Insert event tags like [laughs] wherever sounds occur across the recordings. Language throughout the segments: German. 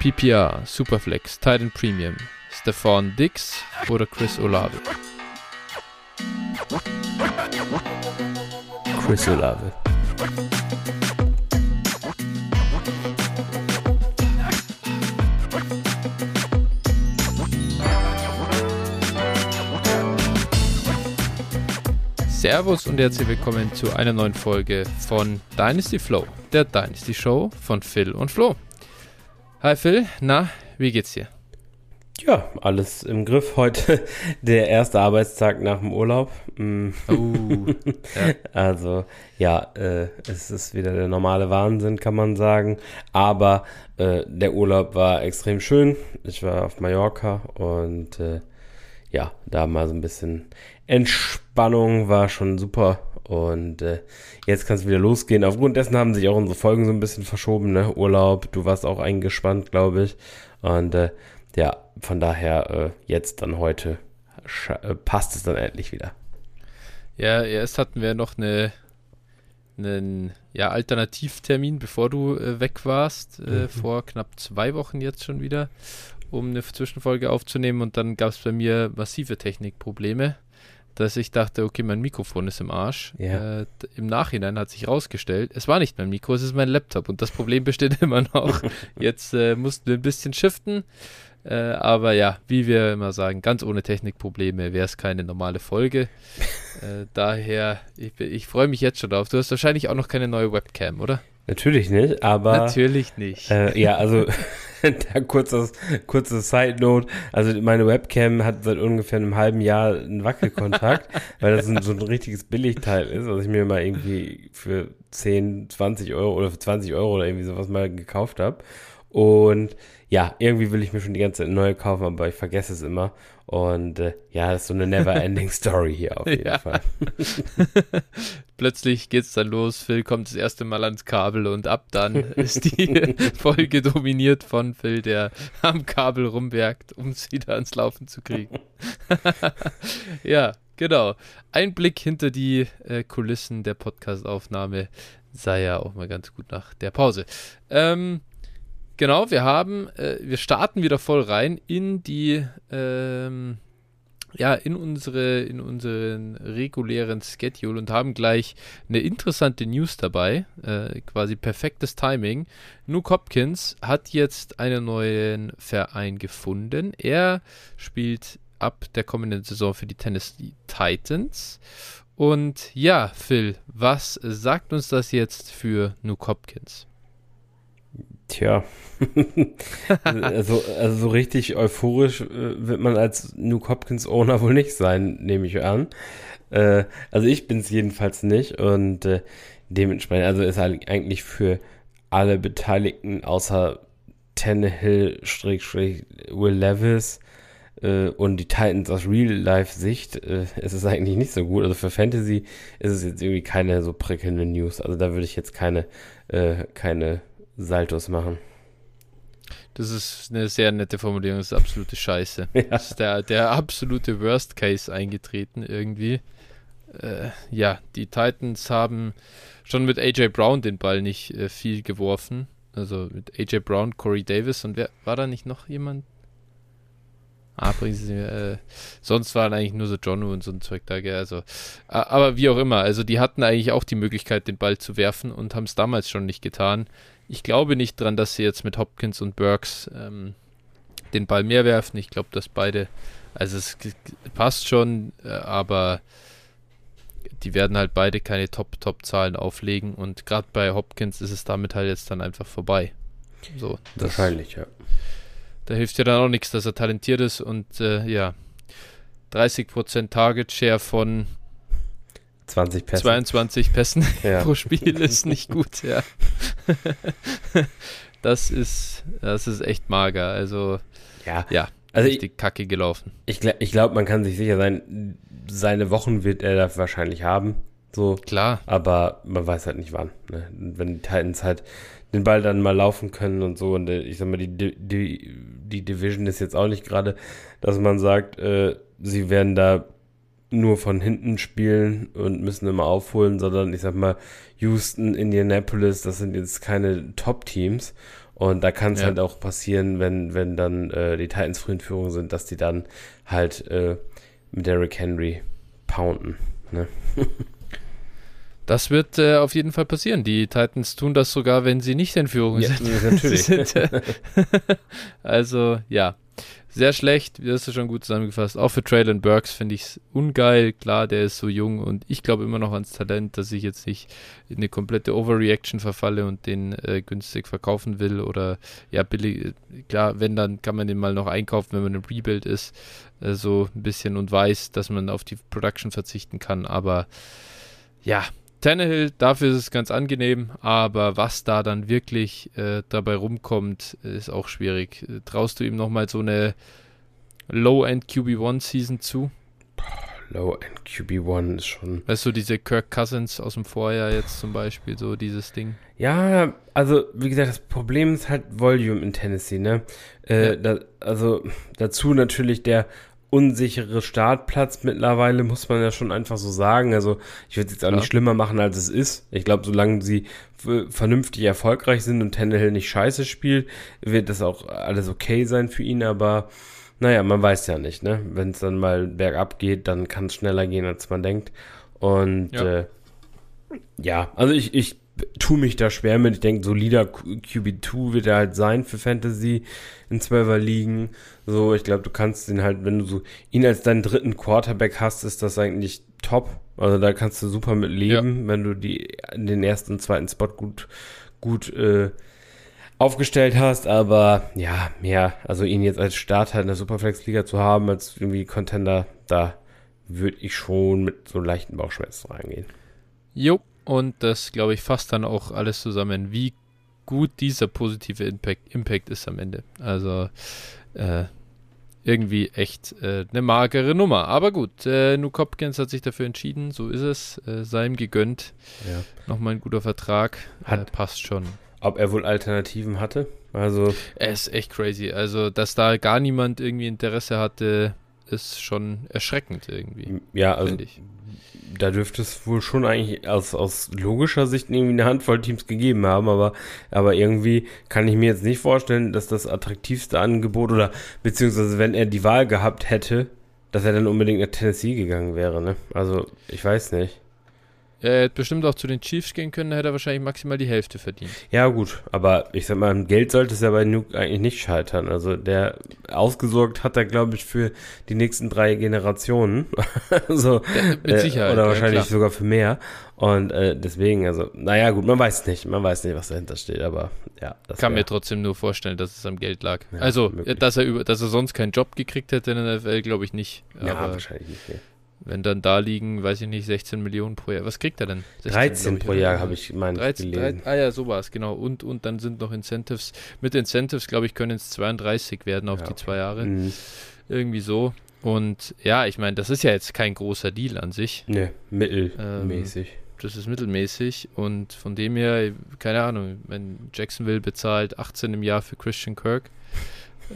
PPR, Superflex, Titan Premium, Stefan Dix oder Chris Olave? Chris Olave. Servus und herzlich willkommen zu einer neuen Folge von Dynasty Flow, der Dynasty Show von Phil und Flo. Hi Phil, na, wie geht's dir? Ja, alles im Griff. Heute [laughs] der erste Arbeitstag nach dem Urlaub. Mm. Oh, [laughs] ja. Also ja, äh, es ist wieder der normale Wahnsinn, kann man sagen. Aber äh, der Urlaub war extrem schön. Ich war auf Mallorca und äh, ja, da mal so ein bisschen Entspannung war schon super. Und äh, jetzt kann es wieder losgehen. Aufgrund dessen haben sich auch unsere Folgen so ein bisschen verschoben, ne? Urlaub, du warst auch eingespannt, glaube ich. Und äh, ja, von daher äh, jetzt dann heute äh, passt es dann endlich wieder. Ja, erst hatten wir noch eine, einen ja, Alternativtermin, bevor du äh, weg warst, äh, mhm. vor knapp zwei Wochen jetzt schon wieder, um eine Zwischenfolge aufzunehmen. Und dann gab es bei mir massive Technikprobleme dass ich dachte, okay, mein Mikrofon ist im Arsch. Ja. Äh, Im Nachhinein hat sich rausgestellt, es war nicht mein Mikro, es ist mein Laptop und das Problem besteht [laughs] immer noch. [laughs] Jetzt äh, mussten wir ein bisschen shiften. Äh, aber ja, wie wir immer sagen, ganz ohne Technikprobleme wäre es keine normale Folge. [laughs] Äh, daher, ich, ich freue mich jetzt schon drauf. Du hast wahrscheinlich auch noch keine neue Webcam, oder? Natürlich nicht, aber. Natürlich nicht. Äh, ja, also [laughs] da kurzes, kurzes Side Note. Also meine Webcam hat seit ungefähr einem halben Jahr einen Wackelkontakt, [laughs] weil das ein, so ein richtiges Billigteil ist, was ich mir mal irgendwie für 10, 20 Euro oder für 20 Euro oder irgendwie sowas mal gekauft habe. Und ja, irgendwie will ich mir schon die ganze Zeit neue kaufen, aber ich vergesse es immer. Und äh, ja, das ist so eine never-ending [laughs] Story hier auf jeden ja. Fall. Plötzlich geht's dann los, Phil kommt das erste Mal ans Kabel und ab dann [laughs] ist die [laughs] Folge dominiert von Phil, der am Kabel rumwerkt, um es wieder ans Laufen zu kriegen. [laughs] ja, genau. Ein Blick hinter die äh, Kulissen der Podcastaufnahme sei ja auch mal ganz gut nach der Pause. Ähm, Genau, wir haben, äh, wir starten wieder voll rein in die, ähm, ja, in unsere, in unseren regulären Schedule und haben gleich eine interessante News dabei, äh, quasi perfektes Timing. Nuke Hopkins hat jetzt einen neuen Verein gefunden. Er spielt ab der kommenden Saison für die Tennessee Titans. Und ja, Phil, was sagt uns das jetzt für Nuke Hopkins? Tja, [laughs] also, also so richtig euphorisch äh, wird man als Nuke Hopkins Owner wohl nicht sein, nehme ich an. Äh, also ich bin es jedenfalls nicht und äh, dementsprechend, also ist eigentlich für alle Beteiligten außer Tannehill, Will Levis äh, und die Titans aus Real-Life-Sicht äh, ist es eigentlich nicht so gut. Also für Fantasy ist es jetzt irgendwie keine so prickelnde News. Also da würde ich jetzt keine, äh, keine Saltos machen. Das ist eine sehr nette Formulierung, das ist absolute Scheiße. [laughs] Ja. Das ist der, der absolute Worst Case eingetreten irgendwie. Äh, ja, die Titans haben schon mit AJ Brown den Ball nicht äh, viel geworfen. Also mit AJ Brown, Corey Davis und wer war da nicht noch jemand? Ah, äh, sonst waren eigentlich nur so John und so ein Zeug da, gell? Also, aber wie auch immer, also die hatten eigentlich auch die Möglichkeit, den Ball zu werfen und haben es damals schon nicht getan. Ich glaube nicht dran, dass sie jetzt mit Hopkins und Burks ähm, den Ball mehr werfen. Ich glaube, dass beide, also es passt schon, äh, aber die werden halt beide keine Top-Top-Zahlen auflegen und gerade bei Hopkins ist es damit halt jetzt dann einfach vorbei. So, das, Wahrscheinlich, ja. Da hilft ja dann auch nichts, dass er talentiert ist und äh, ja, 30% Target Share von 20 Pässe. 22 Pässen [laughs] ja. pro Spiel ist nicht gut, ja. [laughs] das ist, das ist echt mager. Also, ja, ja also richtig ich, Kacke gelaufen. Ich, ich glaube, man kann sich sicher sein, seine Wochen wird er da wahrscheinlich haben. So. Klar. Aber man weiß halt nicht wann. Ne? Wenn die Titans halt den Ball dann mal laufen können und so. Und äh, ich sag mal, die, die, die Division ist jetzt auch nicht gerade, dass man sagt, äh, sie werden da nur von hinten spielen und müssen immer aufholen, sondern ich sag mal, Houston, Indianapolis, das sind jetzt keine Top-Teams. Und da kann es ja. halt auch passieren, wenn, wenn dann äh, die Titans früh in Führung sind, dass die dann halt äh, mit Derrick Henry pounden. Ne? [laughs] Das wird äh, auf jeden Fall passieren. Die Titans tun das sogar, wenn sie nicht in Führung ja, sind. Natürlich. [laughs] [laughs] also, ja. Sehr schlecht, das ist schon gut zusammengefasst. Auch für Traylon Burks finde ich es ungeil. Klar, der ist so jung und ich glaube immer noch ans Talent, dass ich jetzt nicht in eine komplette Overreaction verfalle und den äh, günstig verkaufen will oder ja, billig. Klar, wenn, dann kann man den mal noch einkaufen, wenn man im Rebuild ist, äh, so ein bisschen und weiß, dass man auf die Production verzichten kann. Aber ja, Tannehill, dafür ist es ganz angenehm, aber was da dann wirklich äh, dabei rumkommt, ist auch schwierig. Traust du ihm nochmal so eine Low-End QB1-Season zu? Low-End QB1 ist schon. Weißt du, diese Kirk Cousins aus dem Vorjahr jetzt zum Beispiel, so dieses Ding? Ja, also wie gesagt, das Problem ist halt Volume in Tennessee, ne? Äh, ja. da, also dazu natürlich der unsichere Startplatz mittlerweile, muss man ja schon einfach so sagen. Also ich würde es jetzt auch ja. nicht schlimmer machen, als es ist. Ich glaube, solange sie vernünftig erfolgreich sind und Tannehill nicht scheiße spielt, wird das auch alles okay sein für ihn, aber naja, man weiß ja nicht, ne? Wenn es dann mal bergab geht, dann kann es schneller gehen, als man denkt. Und ja, äh, ja also ich, ich tue mich da schwer mit. Ich denke, solider QB2 wird er halt sein für Fantasy in 12er Ligen. So, ich glaube, du kannst ihn halt, wenn du so ihn als deinen dritten Quarterback hast, ist das eigentlich top. Also da kannst du super mit leben, ja. wenn du die den ersten und zweiten Spot gut gut äh, aufgestellt hast, aber ja, mehr, also ihn jetzt als Starter in der Superflex-Liga zu haben, als irgendwie Contender, da würde ich schon mit so leichten Bauchschmerzen reingehen. Jo, und das, glaube ich, fasst dann auch alles zusammen, wie gut dieser positive Impact, Impact ist am Ende. Also äh, irgendwie echt äh, eine magere Nummer. Aber gut, äh, Nuke Hopkins hat sich dafür entschieden, so ist es. Äh, sei ihm gegönnt. Ja. Nochmal ein guter Vertrag. Hat, äh, passt schon. Ob er wohl Alternativen hatte? Also. Er ist echt crazy. Also, dass da gar niemand irgendwie Interesse hatte, ist schon erschreckend irgendwie. Ja, also ich da dürfte es wohl schon eigentlich aus, aus logischer Sicht irgendwie eine Handvoll Teams gegeben haben, aber, aber irgendwie kann ich mir jetzt nicht vorstellen, dass das attraktivste Angebot oder beziehungsweise wenn er die Wahl gehabt hätte, dass er dann unbedingt nach Tennessee gegangen wäre, ne? Also, ich weiß nicht. Er hätte bestimmt auch zu den Chiefs gehen können, da hätte er wahrscheinlich maximal die Hälfte verdient. Ja, gut, aber ich sag mal, Geld sollte es ja bei Nuke eigentlich nicht scheitern. Also der ausgesorgt hat er, glaube ich, für die nächsten drei Generationen. [laughs] also, ja, mit äh, Sicherheit. oder wahrscheinlich ja, sogar für mehr. Und äh, deswegen, also, naja, gut, man weiß nicht, man weiß nicht, was dahinter steht, aber ja. Das Kann wär. mir trotzdem nur vorstellen, dass es am Geld lag. Ja, also, dass er über, dass er sonst keinen Job gekriegt hätte in der NFL, glaube ich nicht. Ja, wahrscheinlich nicht. Nee. Wenn dann da liegen, weiß ich nicht, 16 Millionen pro Jahr. Was kriegt er denn? 16, 13 pro Jahr habe ich meinen 13, gelesen. 13, ah ja, so war es, genau. Und, und dann sind noch Incentives. Mit Incentives, glaube ich, können es 32 werden auf ja, die zwei Jahre. Mhm. Irgendwie so. Und ja, ich meine, das ist ja jetzt kein großer Deal an sich. Ne, mittelmäßig. Ähm, das ist mittelmäßig und von dem her, keine Ahnung, wenn Jacksonville bezahlt 18 im Jahr für Christian Kirk,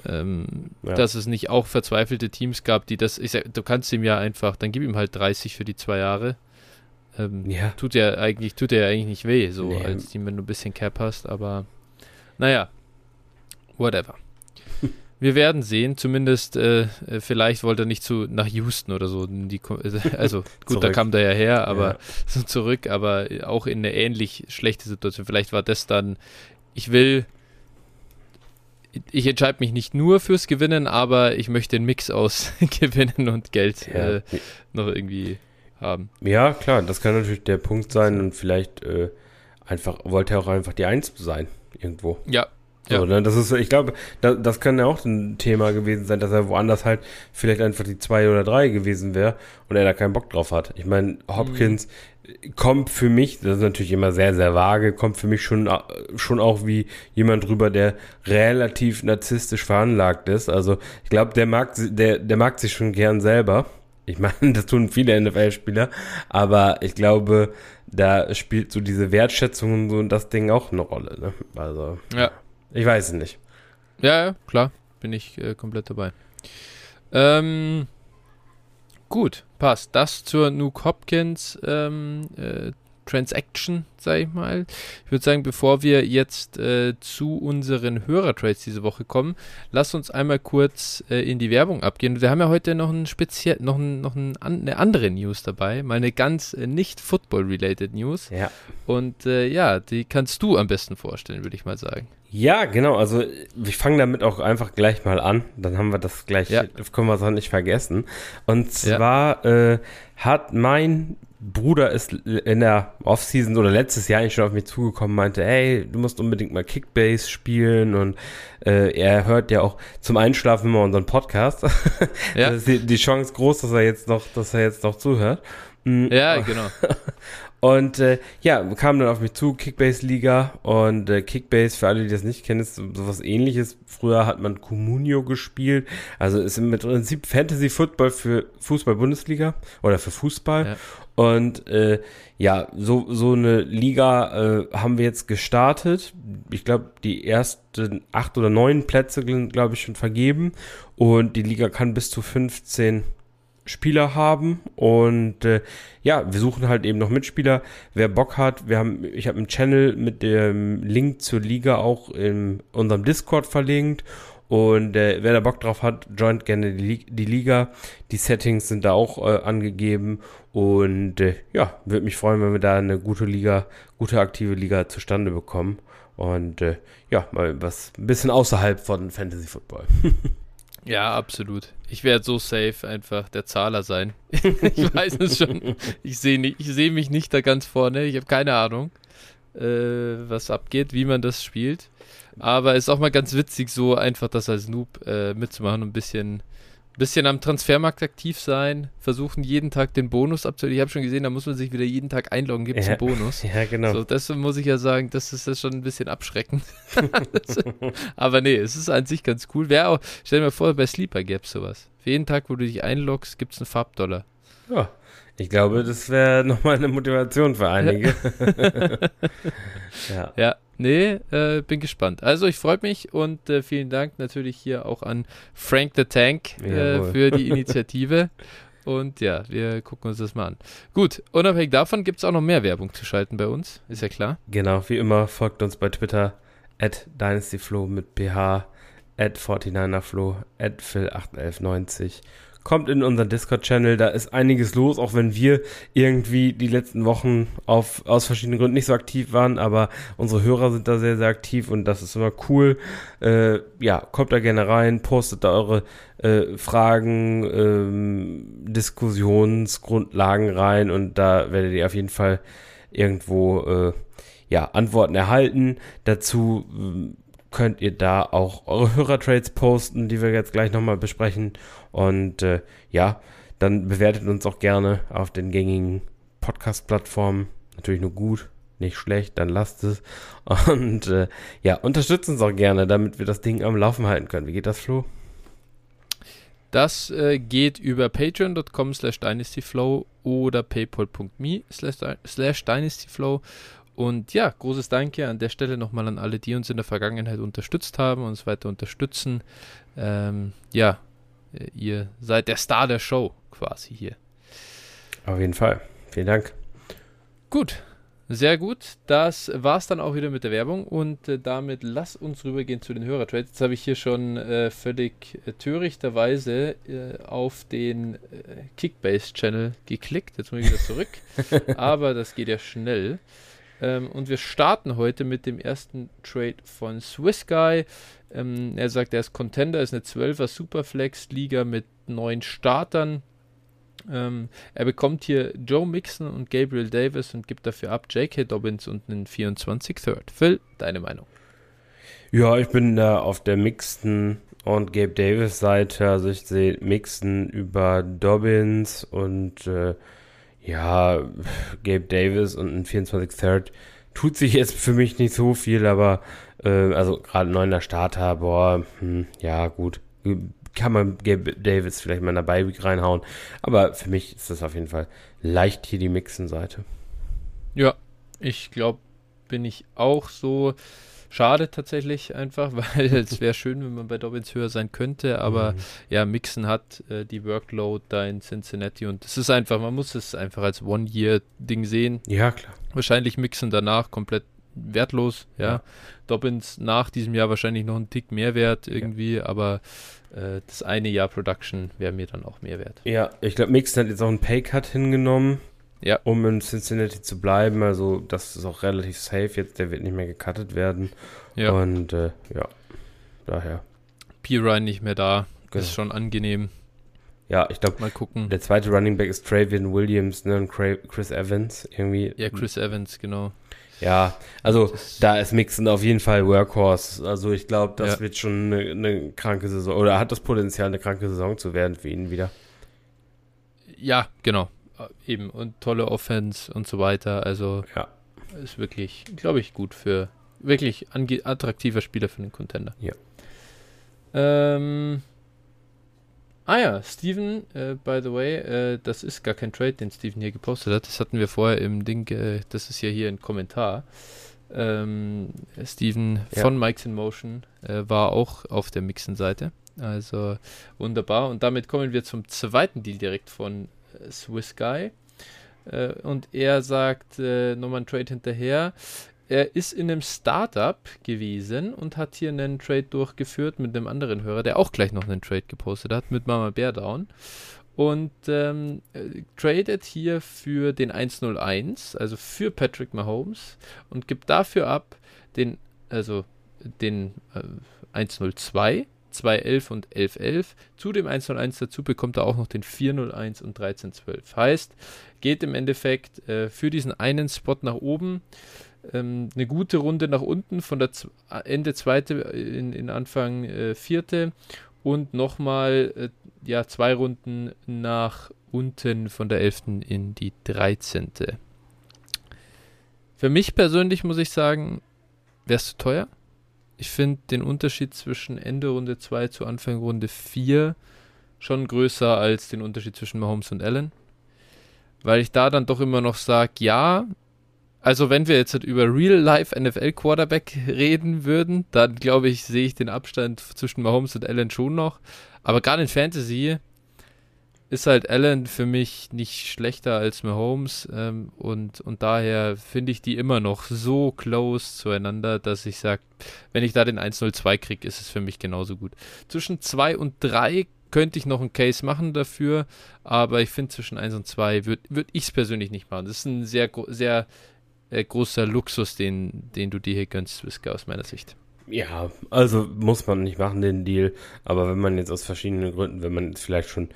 ähm, ja. Dass es nicht auch verzweifelte Teams gab, die das, ich sag, du kannst ihm ja einfach, dann gib ihm halt 30 für die zwei Jahre. Ähm, ja. Tut ja eigentlich, tut ja eigentlich nicht weh, so nee. als Team, wenn du ein bisschen Cap hast, aber naja, whatever. [laughs] Wir werden sehen, zumindest äh, äh, vielleicht wollte er nicht zu nach Houston oder so. Die, also [laughs] gut, da kam der ja her, aber ja. so [laughs] zurück, aber auch in eine ähnlich schlechte Situation. Vielleicht war das dann, ich will ich entscheide mich nicht nur fürs Gewinnen, aber ich möchte den Mix aus [laughs] Gewinnen und Geld ja. äh, noch irgendwie haben. Ja, klar, das kann natürlich der Punkt sein und vielleicht äh, einfach wollte er auch einfach die Eins sein irgendwo. Ja. So, ja. Ne, das ist, ich glaube, da, das kann ja auch ein Thema gewesen sein, dass er woanders halt vielleicht einfach die zwei oder drei gewesen wäre und er da keinen Bock drauf hat. Ich meine, Hopkins, mhm kommt für mich, das ist natürlich immer sehr, sehr vage, kommt für mich schon, schon auch wie jemand drüber, der relativ narzisstisch veranlagt ist. Also ich glaube, der mag, der, der mag sich schon gern selber. Ich meine, [laughs] das tun viele NFL-Spieler, aber ich glaube, da spielt so diese Wertschätzung und so und das Ding auch eine Rolle. Ne? Also, ja. ich weiß es nicht. Ja, ja, klar, bin ich äh, komplett dabei. Ähm, Gut, passt. Das zur Nuke Hopkins ähm, äh, Transaction, sage ich mal. Ich würde sagen, bevor wir jetzt äh, zu unseren Hörertrades diese Woche kommen, lass uns einmal kurz äh, in die Werbung abgehen. Wir haben ja heute noch ein speziell, noch, ein, noch ein, eine andere News dabei, mal eine ganz äh, nicht Football-related News. Ja. Und äh, ja, die kannst du am besten vorstellen, würde ich mal sagen. Ja, genau. Also ich fange damit auch einfach gleich mal an. Dann haben wir das gleich, ja. können wir es auch nicht vergessen. Und zwar ja. äh, hat mein Bruder ist in der Offseason oder letztes Jahr eigentlich schon auf mich zugekommen, meinte, hey, du musst unbedingt mal Kickbase spielen und äh, er hört ja auch zum Einschlafen immer unseren Podcast. [laughs] Ja. ist die, die Chance groß, dass er jetzt noch, dass er jetzt noch zuhört. Mhm. Ja, genau. [laughs] Und äh, ja, kam dann auf mich zu, Kickbase-Liga und äh, Kickbase, für alle, die das nicht kennen, ist sowas ähnliches. Früher hat man Comunio gespielt, also ist im Prinzip Fantasy-Football für Fußball-Bundesliga oder für Fußball. Ja. Und äh, ja, so, so eine Liga äh, haben wir jetzt gestartet. Ich glaube, die ersten acht oder neun Plätze sind, glaube ich, schon vergeben. Und die Liga kann bis zu 15 Spieler haben und äh, ja, wir suchen halt eben noch Mitspieler. Wer Bock hat, wir haben, ich habe einen Channel mit dem Link zur Liga auch in unserem Discord verlinkt und äh, wer da Bock drauf hat, joint gerne die, die Liga. Die Settings sind da auch äh, angegeben und äh, ja, würde mich freuen, wenn wir da eine gute Liga, gute aktive Liga zustande bekommen und äh, ja, mal was ein bisschen außerhalb von Fantasy Football. [laughs] Ja, absolut. Ich werde so safe einfach der Zahler sein. [laughs] ich weiß es schon. Ich sehe seh mich nicht da ganz vorne. Ich habe keine Ahnung, äh, was abgeht, wie man das spielt. Aber es ist auch mal ganz witzig, so einfach das als Noob äh, mitzumachen und ein bisschen bisschen am Transfermarkt aktiv sein, versuchen jeden Tag den Bonus abzuholen. Ich habe schon gesehen, da muss man sich wieder jeden Tag einloggen, gibt es ja. einen Bonus. [laughs] Ja, genau. So, das muss ich ja sagen, das ist das schon ein bisschen abschreckend. [laughs] aber nee, es ist an sich ganz cool. Wer auch, stell dir mal vor, bei Sleeper gäbe es sowas. Für jeden Tag, wo du dich einloggst, gibt es einen Farbdollar. Ja, ich glaube, das wäre [laughs] nochmal eine Motivation für einige. [laughs] ja. ja. Nee, äh, bin gespannt. Also ich freue mich und äh, vielen Dank natürlich hier auch an Frank the Tank äh, für die [laughs] Initiative. und ja, wir gucken uns das mal an. Gut, unabhängig davon gibt es auch noch mehr Werbung zu schalten bei uns, ist ja klar. Genau, wie immer folgt uns bei Twitter at DynastyFlow mit ph, at 49erFlow, at Phil81190 kommt in unseren Discord-Channel, da ist einiges los, auch wenn wir irgendwie die letzten Wochen auf, aus verschiedenen Gründen nicht so aktiv waren, aber unsere Hörer sind da sehr, sehr aktiv und das ist immer cool. Äh, ja, kommt da gerne rein, postet da eure äh, Fragen, ähm, Diskussionsgrundlagen rein und da werdet ihr auf jeden Fall irgendwo äh, ja, Antworten erhalten. Dazu äh, könnt ihr da auch eure Hörertrades posten, die wir jetzt gleich nochmal besprechen. Und äh, ja, dann bewertet uns auch gerne auf den gängigen Podcast-Plattformen. Natürlich nur gut, nicht schlecht, dann lasst es. [laughs] Und äh, ja, unterstützt uns auch gerne, damit wir das Ding am Laufen halten können. Wie geht das, Flo? Das äh, geht über patreon.com slash dynastyflow oder paypal.me slash dynastyflow und ja, großes Danke an der Stelle nochmal an alle, die uns in der Vergangenheit unterstützt haben, uns weiter unterstützen. Ähm, ja, äh, ihr seid der Star der Show quasi hier. Auf jeden Fall. Vielen Dank. Gut, sehr gut. Das war es dann auch wieder mit der Werbung und äh, damit lass uns rübergehen zu den Hörertrades. Jetzt habe ich hier schon äh, völlig äh, törichterweise äh, auf den äh, Kickbase-Channel geklickt. Jetzt muss ich wieder zurück. [laughs] Aber das geht ja schnell. Ähm, und wir starten heute mit dem ersten Trade von Swiss Guy. Ähm, er sagt, er ist Contender, ist eine 12er Superflex-Liga mit neun Startern. Ähm, er bekommt hier Joe Mixon und Gabriel Davis und gibt dafür ab J.K. Dobbins und einen 24 Third. Phil, deine Meinung? Ja, ich bin da auf der Mixon und Gabe Davis Seite. Also ich sehe Mixon über Dobbins und äh, ja, Gabe Davis und ein 24 Third tut sich jetzt für mich nicht so viel, aber äh, also gerade neuner Starter, boah, hm, ja gut, kann man Gabe Davis vielleicht mal in der Beiweek reinhauen, aber für mich ist das auf jeden Fall leicht hier die Mixen-Seite. Ja, ich glaube, bin ich auch so. Schade tatsächlich einfach, [laughs] weil es [laughs] wäre schön, wenn man bei Dobbins höher sein könnte, aber mhm. ja, Mixon hat äh, die Workload da in Cincinnati und es ist einfach, man muss es einfach als One-Year-Ding sehen. Ja, klar. Wahrscheinlich Mixon danach komplett wertlos, ja. ja. Dobbins nach diesem Jahr wahrscheinlich noch einen Tick mehr wert irgendwie, ja. aber äh, das eine Jahr Production wäre mir dann auch mehr wert. Ja, ich glaube, Mixon hat jetzt auch einen Paycut hingenommen ja. um in Cincinnati zu bleiben. Also das ist auch relativ safe jetzt. Der wird nicht mehr gecuttet werden. Ja. Und äh, ja, daher. P. Ryan nicht mehr da. Genau. Ist schon angenehm. Ja, ich glaube, mal gucken. Der zweite Running Back ist Travian Williams ne, und Chris Evans irgendwie. Ja, Chris Evans, genau. Ja, also das da ist Mixon auf jeden Fall Workhorse. Also ich glaube, das ja. wird schon eine, eine, kranke Saison oder hat das Potenzial, eine kranke Saison zu werden für ihn wieder. Ja, genau. Äh, eben und tolle Offense und so weiter. Also ja. ist wirklich, glaube ich, gut für wirklich attraktiver Spieler für den Contender. Ja. Ähm, ah ja, Steven, äh, by the way, äh, das ist gar kein Trade, den Steven hier gepostet hat. Das hatten wir vorher im Ding, äh, das ist ja hier ein Kommentar. Ähm, Steven ja. von Mike's in Motion äh, war auch auf der Mixen-Seite. Also wunderbar. Und damit kommen wir zum zweiten Deal direkt von Swiss Guy. Äh, und er sagt äh, nochmal ein Trade hinterher. Er ist in einem Startup gewesen und hat hier einen Trade durchgeführt mit einem anderen Hörer, der auch gleich noch einen Trade gepostet hat, mit Mama Bear Down. Und ähm, äh, tradet hier für den 101, also für Patrick Mahomes, und gibt dafür ab den, also den äh, 102 211 und 1111. Zu dem 101 dazu bekommt er auch noch den 401 und 1312. Heißt, geht im Endeffekt äh, für diesen einen Spot nach oben ähm, eine gute Runde nach unten von der Z Ende zweite in, in Anfang äh, vierte und nochmal äh, ja, zwei Runden nach unten von der 11. in die 13. Für mich persönlich muss ich sagen, wäre es zu teuer ich finde den Unterschied zwischen Ende Runde 2 zu Anfang Runde 4 schon größer als den Unterschied zwischen Mahomes und Allen. Weil ich da dann doch immer noch sage, ja, also wenn wir jetzt über Real-Life NFL Quarterback reden würden, dann glaube ich, sehe ich den Abstand zwischen Mahomes und Allen schon noch. Aber gerade in Fantasy ist halt Allen für mich nicht schlechter als Mahomes ähm, und, und daher finde ich die immer noch so close zueinander, dass ich sage, wenn ich da den 1-0-2 kriege, ist es für mich genauso gut. Zwischen 2 und 3 könnte ich noch einen Case machen dafür, aber ich finde zwischen 1 und 2 würde würd ich es persönlich nicht machen. Das ist ein sehr, sehr äh, großer Luxus, den, den du dir hier gönnst, Wiske, aus meiner Sicht. Ja, also muss man nicht machen, den Deal, aber wenn man jetzt aus verschiedenen Gründen, wenn man jetzt vielleicht schon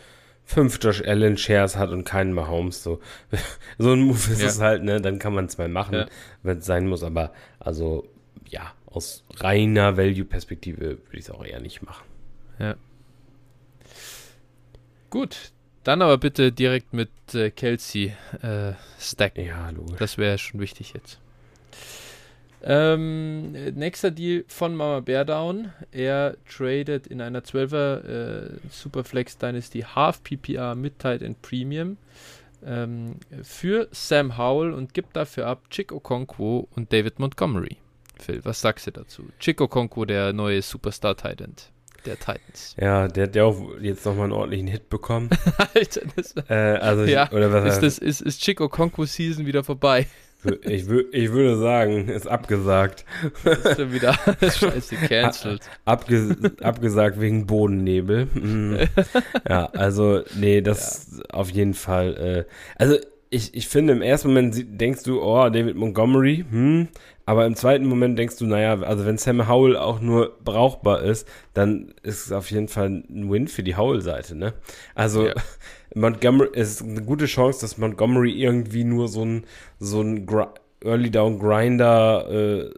fünf Josh Allen Shares hat und keinen Mahomes. So, [laughs] so ein Move ist ja. es halt, ne? Dann kann man es mal machen, ja. wenn es sein muss. Aber also, ja, aus reiner Value-Perspektive würde ich es auch eher nicht machen. Ja. Gut, dann aber bitte direkt mit äh, Kelsey äh, stacken. Ja, logisch. Das wäre schon wichtig jetzt. Ähm, nächster Deal von Mama Beardown. Er tradet in einer 12er äh, Superflex Dynasty Half PPR mit Tight End Premium ähm, für Sam Howell und gibt dafür ab Chick Okonkwo und David Montgomery. Phil, was sagst du dazu? Chick Okonkwo, der neue Superstar Tight End der Titans. Ja, der hat ja auch jetzt nochmal einen ordentlichen Hit bekommen. [laughs] Alter, das, äh, also ja, oder was ist, das, ist, ist Chick Okonkwo Season wieder vorbei? Ich, ich würde sagen, ist abgesagt. Ist schon wieder [laughs] scheiße cancelled. Abge, abgesagt wegen Bodennebel. Mhm. [laughs] Ja, also, nee, das ja. auf jeden Fall. Äh, also, ich, ich finde, im ersten Moment denkst du, oh, David Montgomery, hm, aber im zweiten Moment denkst du, naja, also wenn Sam Howell auch nur brauchbar ist, dann ist es auf jeden Fall ein Win für die Howell-Seite, ne? Also ja. [laughs] Montgomery, es ist eine gute Chance, dass Montgomery irgendwie nur so ein, so ein Early Down Grinder äh,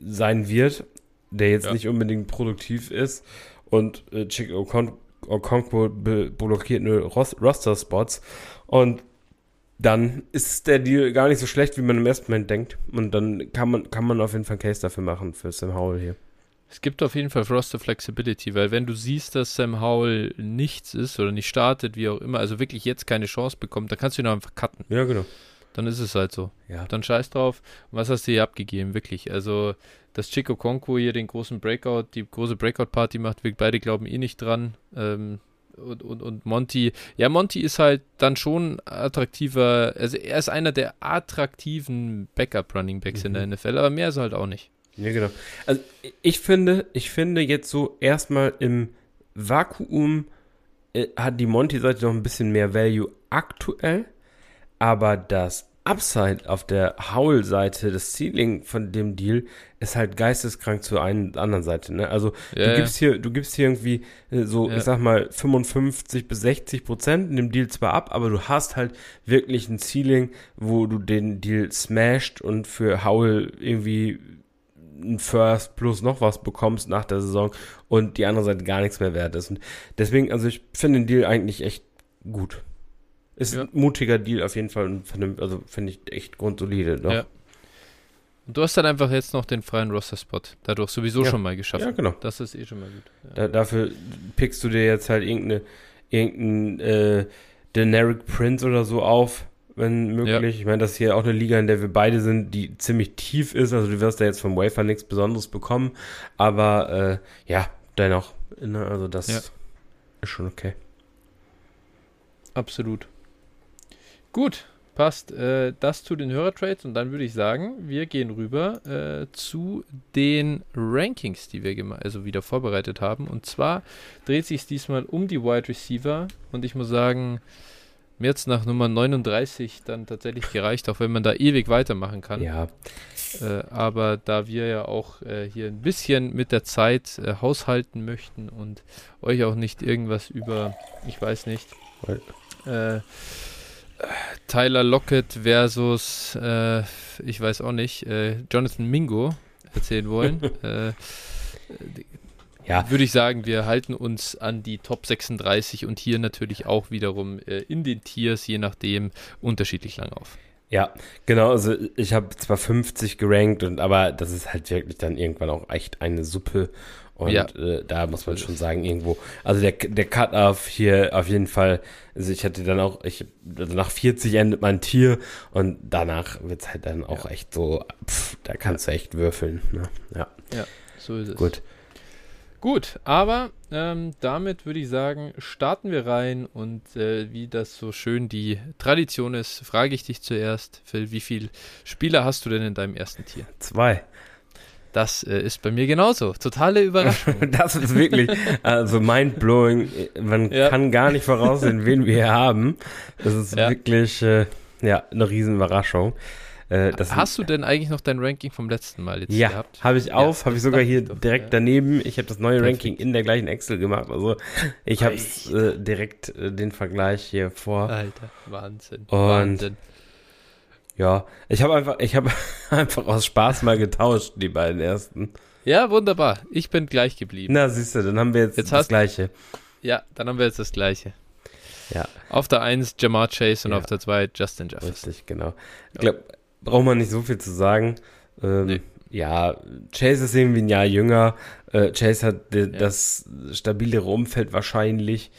sein wird, der jetzt ja. nicht unbedingt produktiv ist und äh, Chick Okonkwo blockiert nur Roster-Spots und dann ist der Deal gar nicht so schlecht, wie man im ersten Moment denkt. Und dann kann man, kann man auf jeden Fall einen Case dafür machen für Sam Howell hier. Es gibt auf jeden Fall Roster Flexibility, weil wenn du siehst, dass Sam Howell nichts ist oder nicht startet, wie auch immer, also wirklich jetzt keine Chance bekommt, dann kannst du ihn einfach cutten. Ja, genau. Dann ist es halt so. Ja. Dann scheiß drauf. Und was hast du hier abgegeben? Wirklich. Also dass Chico Conco hier den großen Breakout, die große Breakout-Party macht, wir beide glauben eh nicht dran. Ähm, und, und, und Monty, ja, Monty ist halt dann schon attraktiver, also er ist einer der attraktiven Backup-Running-Backs mhm. in der NFL, aber mehr ist er halt auch nicht. Ja, genau. Also ich finde, ich finde jetzt so erstmal im Vakuum äh, hat die Monty-Seite noch ein bisschen mehr Value aktuell, aber das Upside auf der Howl-Seite, das Ceiling von dem Deal ist halt geisteskrank zur einen anderen Seite. Ne? Also ja, du gibst hier, du gibst hier irgendwie äh, so, ja. ich sag mal 55 bis 60 Prozent in dem Deal zwar ab, aber du hast halt wirklich ein Ceiling, wo du den Deal smashed und für Howl irgendwie ein First plus noch was bekommst nach der Saison und die andere Seite gar nichts mehr wert ist. Und deswegen, also ich finde den Deal eigentlich echt gut. Ist ja. ein mutiger Deal auf jeden Fall und also finde ich echt grundsolide. Doch. Ja. Und du hast dann einfach jetzt noch den freien Roster-Spot dadurch sowieso ja. schon mal geschafft. Ja, genau. Das ist eh schon mal gut. Ja. Da, dafür pickst du dir jetzt halt irgendeine, irgendeinen äh, Generic Prince oder so auf, wenn möglich. Ja. Ich meine, das ist hier auch eine Liga, in der wir beide sind, die ziemlich tief ist. Also du wirst da jetzt vom Wafer nichts Besonderes bekommen. Aber äh, ja, dennoch. Ne, also das ist schon okay. Absolut. Gut, passt. Äh, das zu den Hörertrades und dann würde ich sagen, wir gehen rüber äh, zu den Rankings, die wir also wieder vorbereitet haben. Und zwar dreht sich es diesmal um die Wide Receiver und ich muss sagen, mir jetzt nach Nummer 39 dann tatsächlich gereicht, auch wenn man da ewig weitermachen kann. Ja. Äh, aber da wir ja auch äh, hier ein bisschen mit der Zeit äh, haushalten möchten und euch auch nicht irgendwas über, ich weiß nicht, äh, Tyler Lockett versus, äh, ich weiß auch nicht, äh, Jonathan Mingo erzählen wollen. [laughs] äh, ja. Würde ich sagen, wir halten uns an die Top 36 und hier natürlich auch wiederum äh, in den Tiers, je nachdem, unterschiedlich lang auf. Ja, genau. Also ich habe zwar 50 gerankt, und, aber das ist halt wirklich dann irgendwann auch echt eine Suppe. Und ja. äh, da muss man schon sagen, irgendwo, also der, der Cut-Off hier auf jeden Fall, also ich hatte dann auch, ich, also nach 40 endet mein Tier und danach wird es halt dann auch ja. echt so, pff, da kannst du echt würfeln. Ne? Ja. ja, so ist es. Gut. Gut, aber ähm, damit würde ich sagen, starten wir rein und äh, wie das so schön die Tradition ist, frage ich dich zuerst, Phil, wie viele Spieler hast du denn in deinem ersten Tier? Zwei. Das äh, ist bei mir genauso. Totale Überraschung. [laughs] das ist wirklich, also mindblowing. Man ja. kann gar nicht voraussehen, wen wir hier haben. Das ist ja. wirklich, äh, ja, eine Riesenüberraschung. Äh, Hast du denn eigentlich noch dein Ranking vom letzten Mal jetzt ja, gehabt? Ja, habe ich auf, habe ich sogar hier doch, direkt ja. daneben. Ich habe das neue Perfekt. Ranking in der gleichen Excel gemacht. Also ich habe äh, direkt äh, den Vergleich hier vor. Alter, Wahnsinn. Und Wahnsinn. Ja, ich habe einfach, ich habe [laughs] einfach aus Spaß mal getauscht, die beiden ersten. Ja, wunderbar. Ich bin gleich geblieben. Na, siehst du, dann haben wir jetzt, jetzt das Gleiche. Ja, dann haben wir jetzt das Gleiche. Ja. Auf der 1 Jamar Chase und ja. auf der 2 Justin Jefferson. Richtig, genau. Ich glaube, braucht man nicht so viel zu sagen. Ähm, nee. Ja, Chase ist irgendwie ein Jahr jünger. Äh, Chase hat ja. das stabilere Umfeld wahrscheinlich.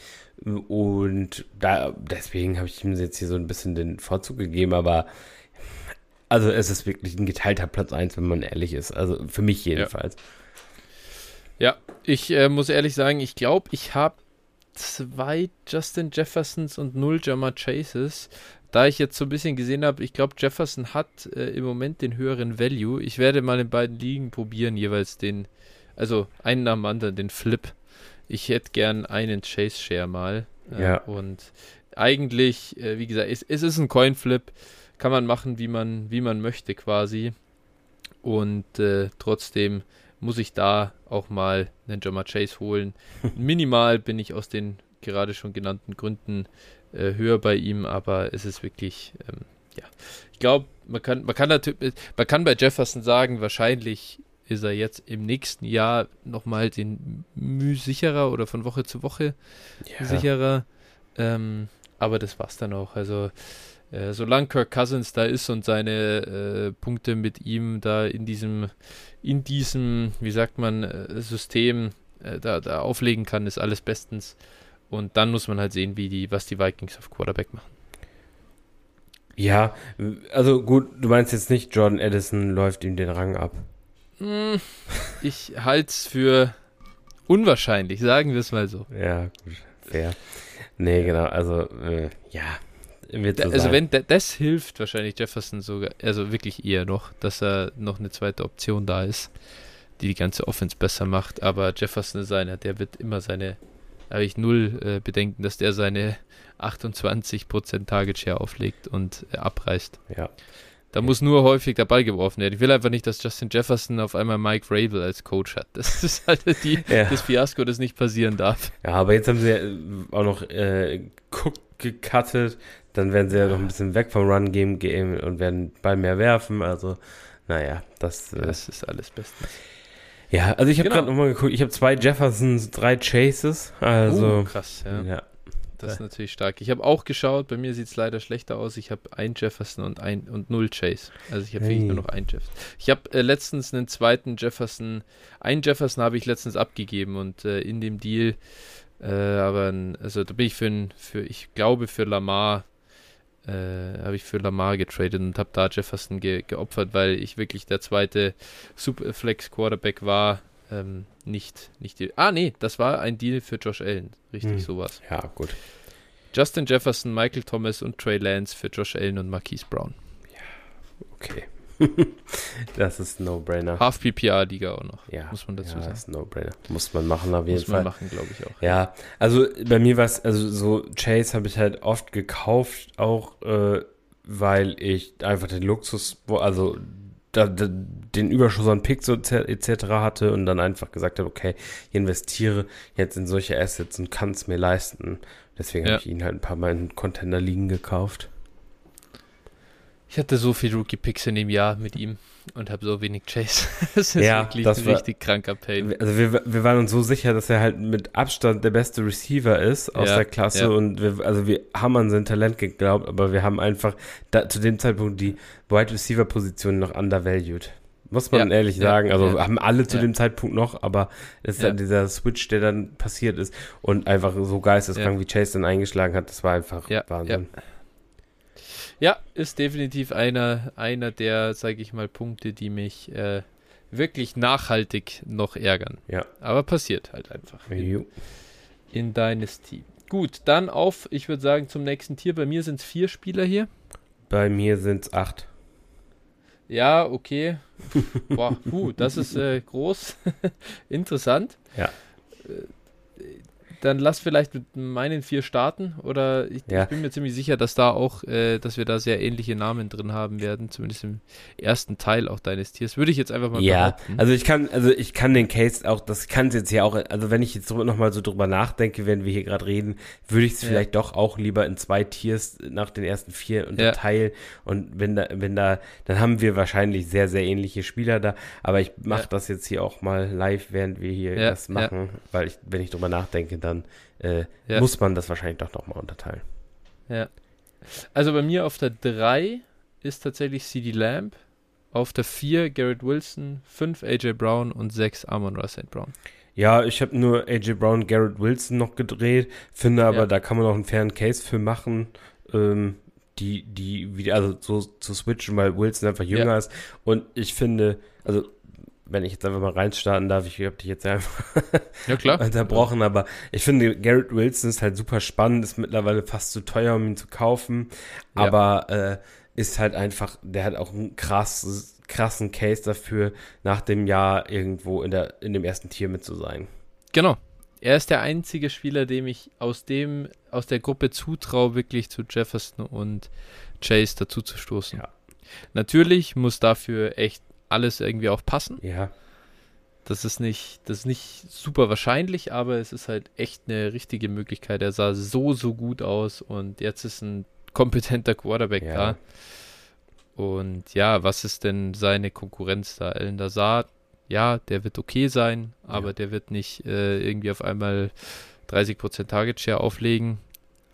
Und da, deswegen habe ich ihm jetzt hier so ein bisschen den Vorzug gegeben, aber also es ist wirklich ein geteilter Platz 1, wenn man ehrlich ist. Also für mich jedenfalls. Ja, ja ich äh, muss ehrlich sagen, ich glaube, ich habe zwei Justin Jeffersons und null Jammer Chases. Da ich jetzt so ein bisschen gesehen habe, ich glaube, Jefferson hat äh, im Moment den höheren Value. Ich werde mal in beiden Ligen probieren, jeweils den, also einen nach dem anderen, den Flip. Ich hätte gern einen Chase-Share mal. Äh, ja. Und eigentlich, äh, wie gesagt, es, es ist ein Coin-Flip kann man machen, wie man, wie man möchte quasi. Und äh, trotzdem muss ich da auch mal einen Jamar Chase holen. [laughs] Minimal bin ich aus den gerade schon genannten Gründen äh, höher bei ihm, aber es ist wirklich, ähm, ja, ich glaube, man kann, man kann natürlich, man kann bei Jefferson sagen, wahrscheinlich ist er jetzt im nächsten Jahr nochmal den Mühe sicherer oder von Woche zu Woche ja. sicherer. Ähm, aber das war's dann auch. Also äh, solange Kirk Cousins da ist und seine äh, Punkte mit ihm da in diesem, in diesem, wie sagt man, äh, System äh, da, da auflegen kann, ist alles bestens. Und dann muss man halt sehen, wie die, was die Vikings auf Quarterback machen. Ja, also gut, du meinst jetzt nicht, Jordan Edison läuft ihm den Rang ab. Hm, ich halte es für unwahrscheinlich, sagen wir es mal so. Ja, gut, fair. Nee, genau, also, äh, ja. Wird so also, sein. wenn das hilft, wahrscheinlich Jefferson sogar, also wirklich eher noch, dass er noch eine zweite Option da ist, die die ganze Offense besser macht. Aber Jefferson ist einer, der wird immer seine, habe ich null äh, Bedenken, dass der seine 28% Target Share auflegt und äh, abreißt. Ja. Da muss nur häufig der Ball geworfen werden. Ich will einfach nicht, dass Justin Jefferson auf einmal Mike Rabel als Coach hat. Das [laughs] ist halt die, [laughs] ja. das Fiasko, das nicht passieren darf. Ja, aber jetzt haben sie ja auch noch äh, Cook gecuttet. Dann werden sie ja noch ein bisschen weg vom Run-Game gehen und werden Ball mehr werfen. Also, naja, das, äh, das ist alles Bestens. Ja, also ich habe genau. gerade nochmal geguckt. Ich habe zwei Jeffersons, drei Chases. Also, uh, krass, ja. ja. Das ist natürlich stark. Ich habe auch geschaut, bei mir sieht es leider schlechter aus. Ich habe ein Jefferson und ein und null Chase. Also ich habe hey. wirklich nur noch ein Jefferson. Ich habe äh, letztens einen zweiten Jefferson, einen Jefferson habe ich letztens abgegeben und äh, in dem Deal, äh, aber also da bin ich für, für ich glaube für Lamar äh, habe ich für Lamar getradet und habe da Jefferson ge geopfert, weil ich wirklich der zweite Superflex Quarterback war. Ähm, nicht, nicht die, Ah, nee, das war ein Deal für Josh Allen. Richtig, hm. sowas. Ja, gut. Justin Jefferson, Michael Thomas und Trey Lance für Josh Allen und Marquise Brown. Ja, okay. [laughs] das ist No-Brainer. Half PPR-Liga auch noch. Ja, muss man dazu ja, sagen. Das ist No-Brainer. Muss man machen auf jeden muss Fall. Muss man machen, glaube ich auch. Ja, also bei mir war es, also so Chase habe ich halt oft gekauft, auch äh, weil ich einfach den Luxus, also da, da, den Überschuss an Picks etc. hatte und dann einfach gesagt habe, okay, ich investiere jetzt in solche Assets und kann es mir leisten. Deswegen ja. habe ich ihn halt ein paar Mal in Contender liegen gekauft. Ich hatte so viel Rookie-Picks in dem Jahr mit ihm und habe so wenig Chase. [laughs] das ist ja, wirklich das ein war, richtig kranker Pain. Also wir, wir waren uns so sicher, dass er halt mit Abstand der beste Receiver ist aus ja, der Klasse ja. und wir, also wir haben an sein Talent geglaubt, aber wir haben einfach da, zu dem Zeitpunkt die Wide Receiver Position noch undervalued. Muss man ja, ehrlich sagen. Also haben alle zu dem Zeitpunkt noch, aber es ist dann dieser Switch, der dann passiert ist und einfach so geisteskrank wie Chase dann eingeschlagen hat, das war einfach Wahnsinn. Ja. Ja, ist definitiv einer, einer der, sage ich mal, Punkte, die mich äh, wirklich nachhaltig noch ärgern. Ja. Aber passiert halt einfach in, in Dynasty. Gut, dann auf, ich würde sagen, zum nächsten Tier. Bei mir sind es vier Spieler hier. Bei mir sind es acht. Ja, okay. Boah, puh, das ist äh, groß. [laughs] Interessant. Ja. Dann lass vielleicht mit meinen vier starten. Oder ich, ja. ich bin mir ziemlich sicher, dass da auch, äh, dass wir da sehr ähnliche Namen drin haben werden, zumindest im ersten Teil auch deines Tiers. Würde ich jetzt einfach mal ja, behaupten. Also ich kann, also ich kann den Case auch, das kann es jetzt ja auch, also wenn ich jetzt nochmal so drüber nachdenke, wenn wir hier gerade reden, würde ich es ja. vielleicht doch auch lieber in zwei Tiers nach den ersten vier unterteilen. Ja. Und wenn da, wenn da, dann haben wir wahrscheinlich sehr, sehr ähnliche Spieler da. Aber ich mache das jetzt hier auch mal live, während wir hier das machen, weil ich, wenn ich drüber nachdenke, dann dann äh, ja. muss man das wahrscheinlich doch nochmal unterteilen. Ja. Also bei mir auf der 3 ist tatsächlich CD Lamb, auf der 4 Garrett Wilson, 5 AJ Brown und 6 Amon Russell Brown. Ja, ich habe nur AJ Brown, Garrett Wilson noch gedreht, finde aber, ja. da kann man auch einen fairen Case für machen, ähm, die, die, wie, also so zu switchen, weil Wilson einfach jünger ja. ist. Und ich finde, also wenn ich jetzt einfach mal reinstarten darf, ich habe dich jetzt einfach [laughs] ja, klar. unterbrochen, aber ich finde, Garrett Wilson ist halt super spannend, ist mittlerweile fast zu teuer, um ihn zu kaufen, ja. aber äh, ist halt einfach, der hat auch einen krass, krassen Case dafür, nach dem Jahr irgendwo in, der, in dem ersten Tier mit zu sein. Genau. Er ist der einzige Spieler, dem ich aus dem, aus der Gruppe zutraue, wirklich zu Jefferson und Chase dazu zu stoßen. Ja. Natürlich muss dafür echt alles irgendwie auch passen. Ja. Das ist nicht, das ist nicht super wahrscheinlich, aber es ist halt echt eine richtige Möglichkeit. Er sah so, so gut aus und jetzt ist ein kompetenter Quarterback ja. da. Und ja, was ist denn seine Konkurrenz da? Ellen Lazard, ja, der wird okay sein, aber ja. der wird nicht äh, irgendwie auf einmal 30% Target Share auflegen.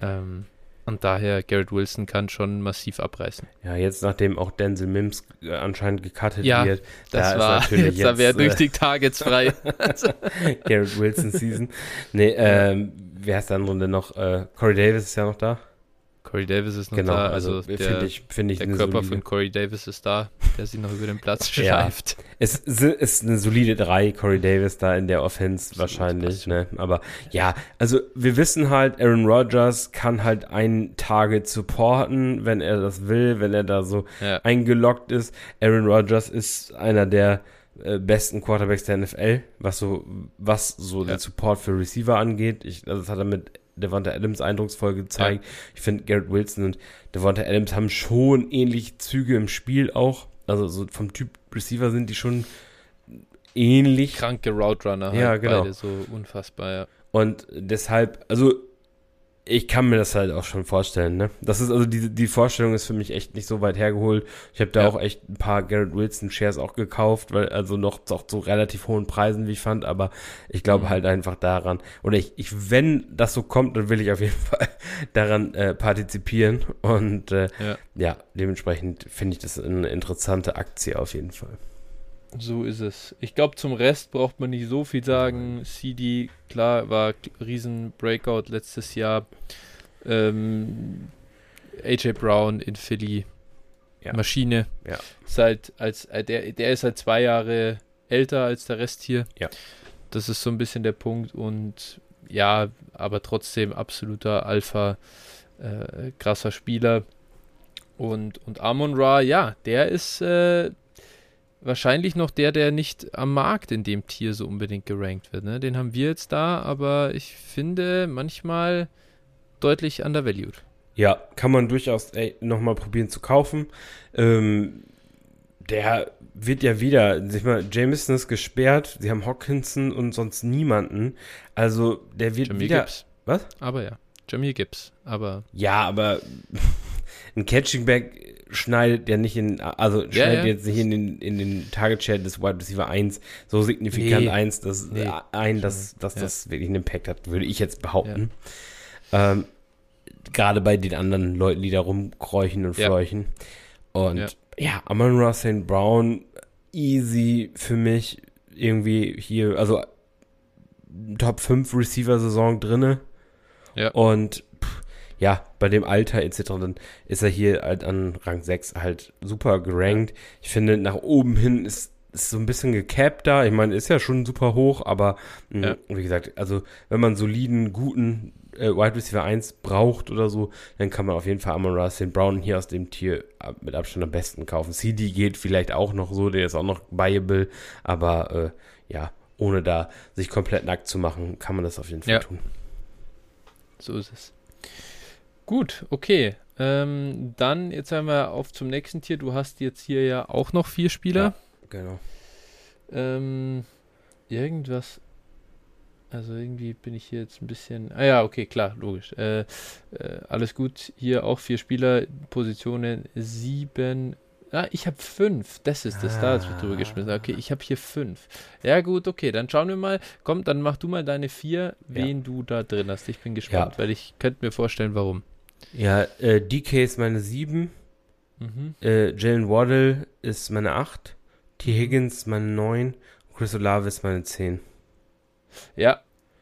Ähm, und daher, Garrett Wilson kann schon massiv abreißen. Ja, jetzt nachdem auch Denzel Mims äh, anscheinend gecuttet ja, wird, das da war, ist natürlich jetzt, jetzt wäre durch die Targets frei. [laughs] Garrett Wilson Season. Nee, ähm, wer ist dann Runde noch? Äh, Corey Davis ist ja noch da. Corey Davis ist noch Genau, da, also, also, der, ich, finde ich der Körper solide- von Corey Davis ist da, der sich noch über den Platz [laughs] Ja. schleift. Es ist- eine solide 3, Corey Davis da in der Offense wahrscheinlich, ne? Aber ja, also wir wissen halt, Aaron Rodgers kann halt ein Target supporten, wenn er das will, wenn er da so Ja. eingeloggt ist. Aaron Rodgers ist einer der äh, besten Quarterbacks der NFL, was so, was so Ja. den Support für Receiver angeht. Ich, also das hat er mit Devonta Adams eindrucksvoll gezeigt. Ich finde, Garrett Wilson und Devonta Adams haben schon ähnliche Züge im Spiel auch. Also so vom Typ Receiver sind die schon ähnlich. Kranke Route Runner, halt Ja, genau. beide so unfassbar, ja. Und deshalb, also ich kann mir das halt auch schon vorstellen, ne? Das ist also die, die Vorstellung ist für mich echt nicht so weit hergeholt. Ich habe da Ja. auch echt ein paar Garrett Wilson Shares auch gekauft, weil also noch auch zu relativ hohen Preisen, wie ich fand, aber ich glaube Mhm. halt einfach daran. Oder ich, ich, wenn das so kommt, dann will ich auf jeden [laughs] Fall daran äh, partizipieren. Und äh, Ja. ja, dementsprechend finde ich das eine interessante Aktie auf jeden Fall. So ist es. Ich glaube, zum Rest braucht man nicht so viel sagen. CD, klar, war riesen Breakout letztes Jahr. Ähm, AJ Brown in Philly, Ja. Maschine. Ja. Ist halt als, äh, der, der ist halt zwei Jahre älter als der Rest hier. Ja. Das ist so ein bisschen der Punkt. Und ja, aber trotzdem absoluter Alpha, äh, krasser Spieler. Und, und Amon Ra, ja, der ist äh, wahrscheinlich noch der, der nicht am Markt in dem Tier so unbedingt gerankt wird. Ne? Den haben wir jetzt da, aber ich finde manchmal deutlich undervalued. Ja, kann man durchaus nochmal probieren zu kaufen. Ähm, der wird ja wieder, ich mal, Jameson ist gesperrt, sie haben Hawkinson und sonst niemanden. Also der wird Jamie wieder. Gibbs. Was? Aber ja, Jamie Gibbs. Aber Ja, aber ein Catching Back schneidet ja nicht in, also schneidet ja. jetzt nicht in den, in den Target Share des Wide Receiver 1 so signifikant Nee. eins, dass, Nee. äh, ein, dass, dass Ja. das wirklich einen Impact hat, würde ich jetzt behaupten. Ähm, Gerade bei den anderen Leuten, die da rumkräuchen und Ja. fleuchen. Und Ja. ja, Amon Ross St. Brown, easy für mich irgendwie hier, also Top 5 Receiver-Saison drinne. Ja. Und ja, bei dem Alter etc., dann ist er hier halt an Rang 6 halt super gerankt. Ich finde, nach oben hin ist, ist so ein bisschen gecapped da. Ich meine, ist ja schon super hoch, aber mh, Ja. wie gesagt, also wenn man soliden, guten äh, Wide Receiver 1 braucht oder so, dann kann man auf jeden Fall Amon Ra St. Brown hier aus dem Tier mit Abstand am besten kaufen. CD geht vielleicht auch noch so, der ist auch noch buyable, aber äh, ja, ohne da sich komplett nackt zu machen, kann man das auf jeden Fall Ja. tun. so ist es. Gut, okay. Ähm, dann, jetzt haben wir auf zum nächsten Tier. Du hast jetzt hier ja auch noch vier Spieler. Genau. Ähm, irgendwas. Also irgendwie bin ich hier jetzt ein bisschen. Ah ja, okay, klar, logisch. Äh, äh, alles gut. Hier auch vier Spieler, Positionen sieben. Ah, ich habe fünf. Das ist das. Da ist wird drüber geschmissen. Okay, ich habe hier fünf. Ja, gut, okay. Dann schauen wir mal. Komm, dann mach du mal deine vier, wen du da drin hast. Ich bin gespannt, Ja. weil ich könnte mir vorstellen, warum. Ja, äh, DK ist meine 7, Mhm. äh, Jalen Waddle ist meine 8, T. Higgins meine 9, Chris Olave ist meine 10. Ja,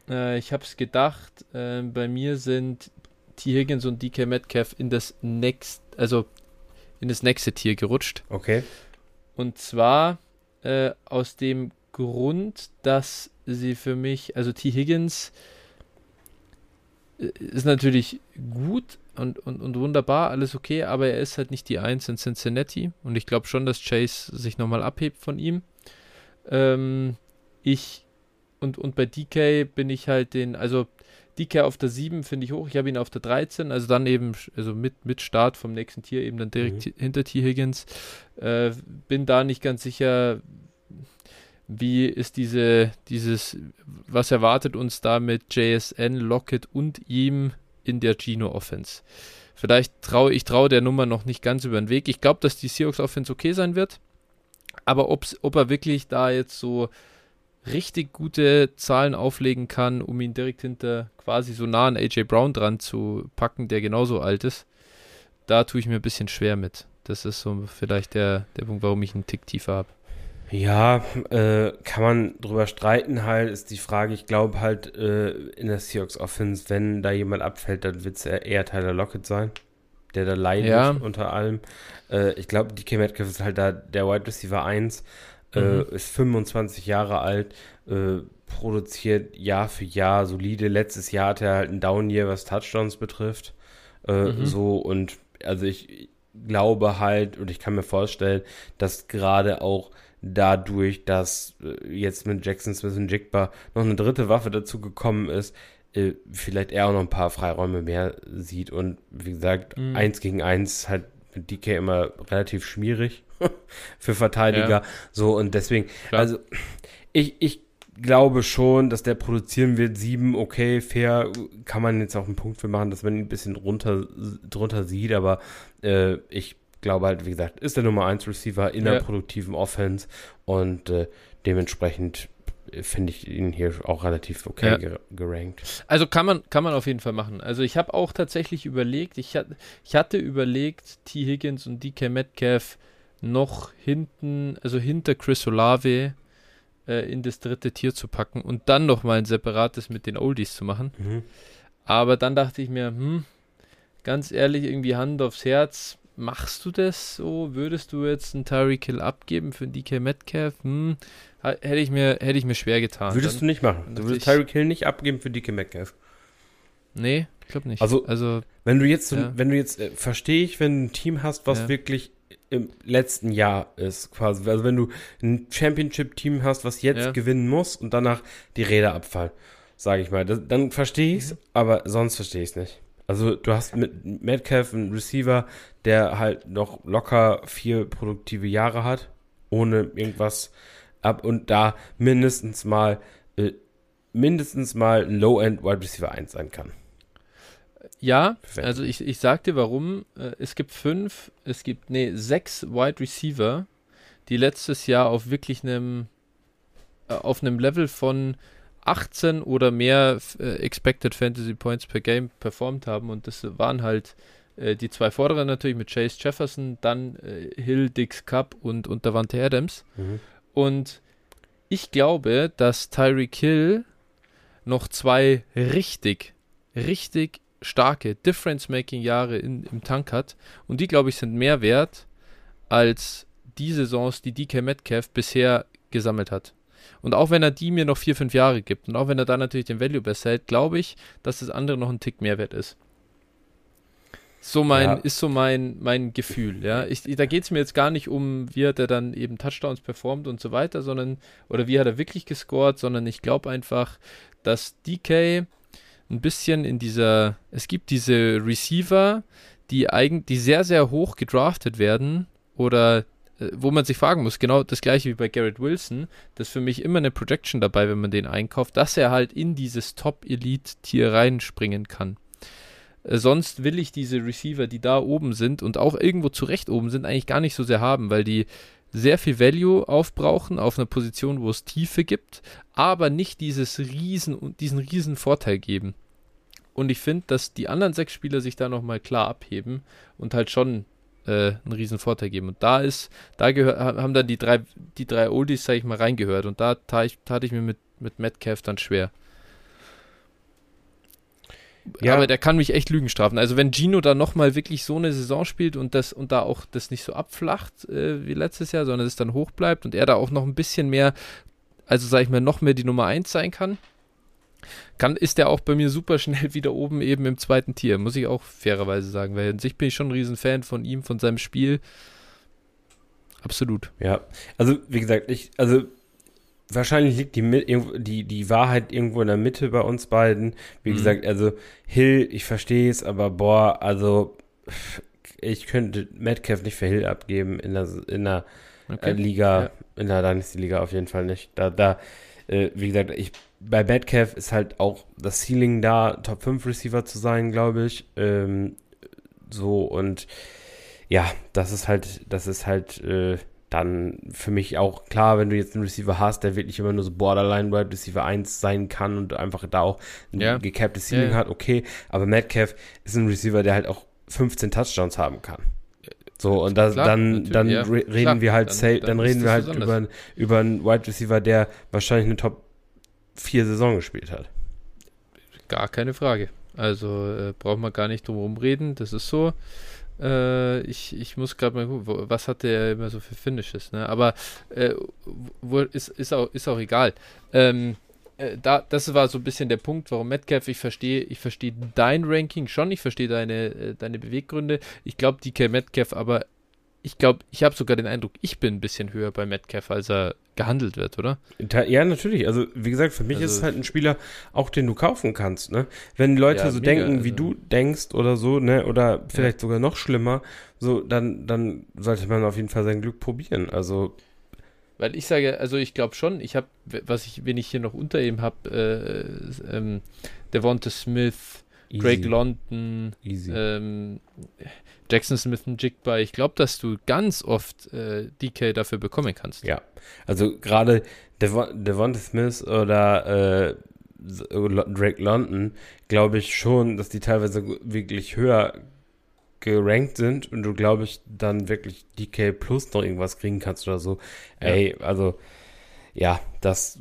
äh, ich habe es gedacht. Äh, bei mir sind T. Higgins und DK Metcalf in das next, also in das nächste Tier gerutscht. Okay. Und zwar äh, aus dem Grund, dass sie für mich, also T. Higgins äh, ist natürlich gut und, und, und wunderbar, alles okay, aber er ist halt nicht die Eins in Cincinnati und ich glaube schon, dass Chase sich nochmal abhebt von ihm. Ähm, ich und, und bei DK bin ich halt den, also DK auf der 7 finde ich hoch, ich habe ihn auf der 13, also dann eben, also mit, mit Start vom nächsten Tier eben dann direkt Mhm. hinter T. Higgins. Äh, bin da nicht ganz sicher, wie ist diese, dieses, was erwartet uns da mit JSN, Lockett und ihm in der Gino Offense? Vielleicht traue ich traue der Nummer noch nicht ganz über den Weg. Ich glaube, dass die Seahawks Offense okay sein wird, aber ob er wirklich da jetzt so richtig gute Zahlen auflegen kann, um ihn direkt hinter quasi so nah an AJ Brown dran zu packen, der genauso alt ist, da tue ich mir ein bisschen schwer mit. Das ist so vielleicht der, der Punkt, warum ich einen Tick tiefer habe. Ja, äh, kann man drüber streiten halt, ist die Frage, ich glaube halt äh, in der Seahawks Offense, wenn da jemand abfällt, dann wird es eher Tyler Lockett sein. der da leidet Ja. unter allem. Äh, ich glaube, DK Metcalf ist halt da der Wide Receiver 1, äh, Mhm. ist 25 Jahre alt, äh, produziert Jahr für Jahr solide. Letztes Jahr hat er halt einen Down-Year, was Touchdowns betrifft. Äh, Mhm. So und also ich glaube halt und ich kann mir vorstellen, dass gerade auch dadurch, dass äh, jetzt mit Jackson Smith und Jigba noch eine dritte Waffe dazu gekommen ist, äh, vielleicht er auch noch ein paar Freiräume mehr sieht und wie gesagt, Mhm. eins gegen eins halt mit DK immer relativ schwierig [laughs] für Verteidiger. So und deswegen, Klar. also ich, ich glaube schon, dass der produzieren wird. Sieben, okay, fair, kann man jetzt auch einen Punkt für machen, dass man ihn ein bisschen runter, drunter sieht, aber äh, ich glaube halt, wie gesagt, ist der Nummer 1 Receiver in Ja. der produktiven Offense und äh, dementsprechend finde ich ihn hier auch relativ okay Ja. ger gerankt. Also kann man, kann man auf jeden Fall machen. Also ich habe auch tatsächlich überlegt, ich, hat, ich hatte überlegt, T. Higgins und DK Metcalf noch hinten, also hinter Chris Olave äh, in das dritte Tier zu packen und dann nochmal ein separates mit den Oldies zu machen. Mhm. Aber dann dachte ich mir, hm, ganz ehrlich, irgendwie Hand aufs Herz, machst du das so? Würdest du jetzt einen Tyreek Hill abgeben für einen DK Metcalf? Hm, hätte ich mir, hätte ich mir schwer getan. Würdest dann, du nicht machen. Du würdest Tyreek Hill nicht abgeben für DK Metcalf. Nee, ich glaube nicht. Also- also Wenn du jetzt, Ja. wenn du jetzt, äh, verstehe ich, wenn du ein Team hast, was Ja. wirklich im letzten Jahr ist, quasi. Also wenn du ein Championship-Team hast, was jetzt Ja. gewinnen muss und danach die Räder abfallen, sage ich mal, das, dann verstehe ich es, Mhm. aber sonst verstehe ich es nicht. Also du hast mit Metcalf einen Receiver, der halt noch locker vier produktive Jahre hat, ohne irgendwas ab und da mindestens mal äh, mindestens mal ein Low-End Wide Receiver 1 sein kann. Ja, Perfekt. also ich, ich sag dir warum. Äh, Es gibt fünf, es gibt, nee, sechs Wide Receiver, die letztes Jahr auf wirklich einem, äh, auf einem Level von 18 oder mehr äh, Expected Fantasy Points per Game performt haben. Und das waren halt äh, die zwei vorderen natürlich mit Chase Jefferson, dann äh, Hill, Dix Cup und, und Davante Adams. Mhm. Und ich glaube, dass Tyreek Hill noch zwei richtig, richtig starke Difference-Making-Jahre in- im Tank hat. Und die, glaube ich, sind mehr wert als die Saisons, die DK Metcalf bisher gesammelt hat. Und auch wenn er die mir noch vier, fünf Jahre gibt und auch wenn er da natürlich den Value besser hält, glaube ich, dass das andere noch ein Tick mehr wert ist. So mein, Ja. ist so mein, mein Gefühl, ja. Ich, da geht es mir jetzt gar nicht um, wie hat er dann eben Touchdowns performt und so weiter, sondern, oder wie hat er wirklich gescored, sondern ich glaube einfach, dass DK ein bisschen in dieser, es gibt diese Receiver, die eigen, die sehr, sehr hoch gedraftet werden oder wo man sich fragen muss, genau das gleiche wie bei Garrett Wilson, das ist für mich immer eine Projection dabei, wenn man den einkauft, dass er halt in dieses Top-Elite-Tier reinspringen kann. Äh, Sonst will ich diese Receiver, die da oben sind und auch irgendwo zurecht oben sind, eigentlich gar nicht so sehr haben, weil die sehr viel Value aufbrauchen auf einer Position, wo es Tiefe gibt, aber nicht dieses riesen, diesen riesen Vorteil geben. Und ich finde, dass die anderen sechs Spieler sich da nochmal klar abheben und halt schon äh, einen riesen Vorteil geben. Und da ist, da gehör, haben dann die drei, die drei Oldies, sag ich mal, reingehört. Und da tat ich, tat ich mir mit, mit Metcalf dann schwer. Ja. Aber der kann mich echt Lügen strafen. Also wenn Gino da nochmal wirklich so eine Saison spielt und das und da auch das nicht so abflacht äh, wie letztes Jahr, sondern es dann hoch bleibt und er da auch noch ein bisschen mehr, also sag ich mal, noch mehr die Nummer 1 sein kann, kann, ist der auch bei mir super schnell [laughs] wieder oben eben im zweiten Tier, muss ich auch fairerweise sagen, weil an sich bin ich schon ein Riesenfan von ihm, von seinem Spiel. Absolut. Ja, also wie gesagt, ich, also wahrscheinlich liegt die, die, die Wahrheit irgendwo in der Mitte bei uns beiden. Wie Mhm. gesagt, also Hill, ich verstehe es, aber boah, also ich könnte Metcalf nicht für Hill abgeben in der, in der äh, Liga, Ja. in der Dynasty-Liga auf jeden Fall nicht. Da, da, äh, wie gesagt, ich, bei Metcalf ist halt auch das Ceiling da, Top 5 Receiver zu sein, glaube ich. Ähm, so und ja, das ist halt, das ist halt äh, dann für mich auch klar, wenn du jetzt einen Receiver hast, der wirklich immer nur so Borderline Wide Receiver 1 sein kann und einfach da auch ein Ja. gecapptes Ceiling ja. hat, okay, aber Metcalf ist ein Receiver, der halt auch 15 Touchdowns haben kann. So, und das, Klar, dann, dann ja. re reden Klar, wir halt, dann- dann dann, reden wir halt besonders. über, über einen Wide Receiver, der wahrscheinlich eine Top 4 Saison gespielt hat. Gar keine Frage. Also äh, braucht man gar nicht drum herum reden, das ist so. Äh, ich, ich muss gerade mal gucken, was hat der immer so für Finishes, ne? Aber äh, wo, ist, ist, auch, ist auch egal. Ähm, äh, da, das war so ein bisschen der Punkt, warum Metcalf, ich verstehe, ich verstehe dein Ranking schon, ich verstehe deine, äh, deine Beweggründe. Ich glaube, DK Metcalf, aber ich glaube, ich habe sogar den Eindruck, ich bin ein bisschen höher bei Metcalf, als er gehandelt wird, oder? Ja, natürlich. Also, wie gesagt, für mich also, ist es halt ein Spieler, auch den du kaufen kannst, ne? Wenn Leute ja, so mega, denken, wie also. du denkst oder so, ne? Oder vielleicht ja. sogar noch schlimmer, so, dann, dann sollte man auf jeden Fall sein Glück probieren. Also, weil ich sage, also ich glaube schon, ich habe, was ich, wenn ich hier noch unter ihm habe, äh, ähm, Devonta Smith, Easy. Greg London, ähm, Jackson Smith und Jigba. Ich glaube, dass du ganz oft äh, DK dafür bekommen kannst. Ja, also gerade Devon Devonta Smith oder äh, Drake London, glaube ich schon, dass die teilweise wirklich höher gerankt sind und du, glaube ich, dann wirklich DK Plus noch irgendwas kriegen kannst oder so. Ja. Ey, also, ja, das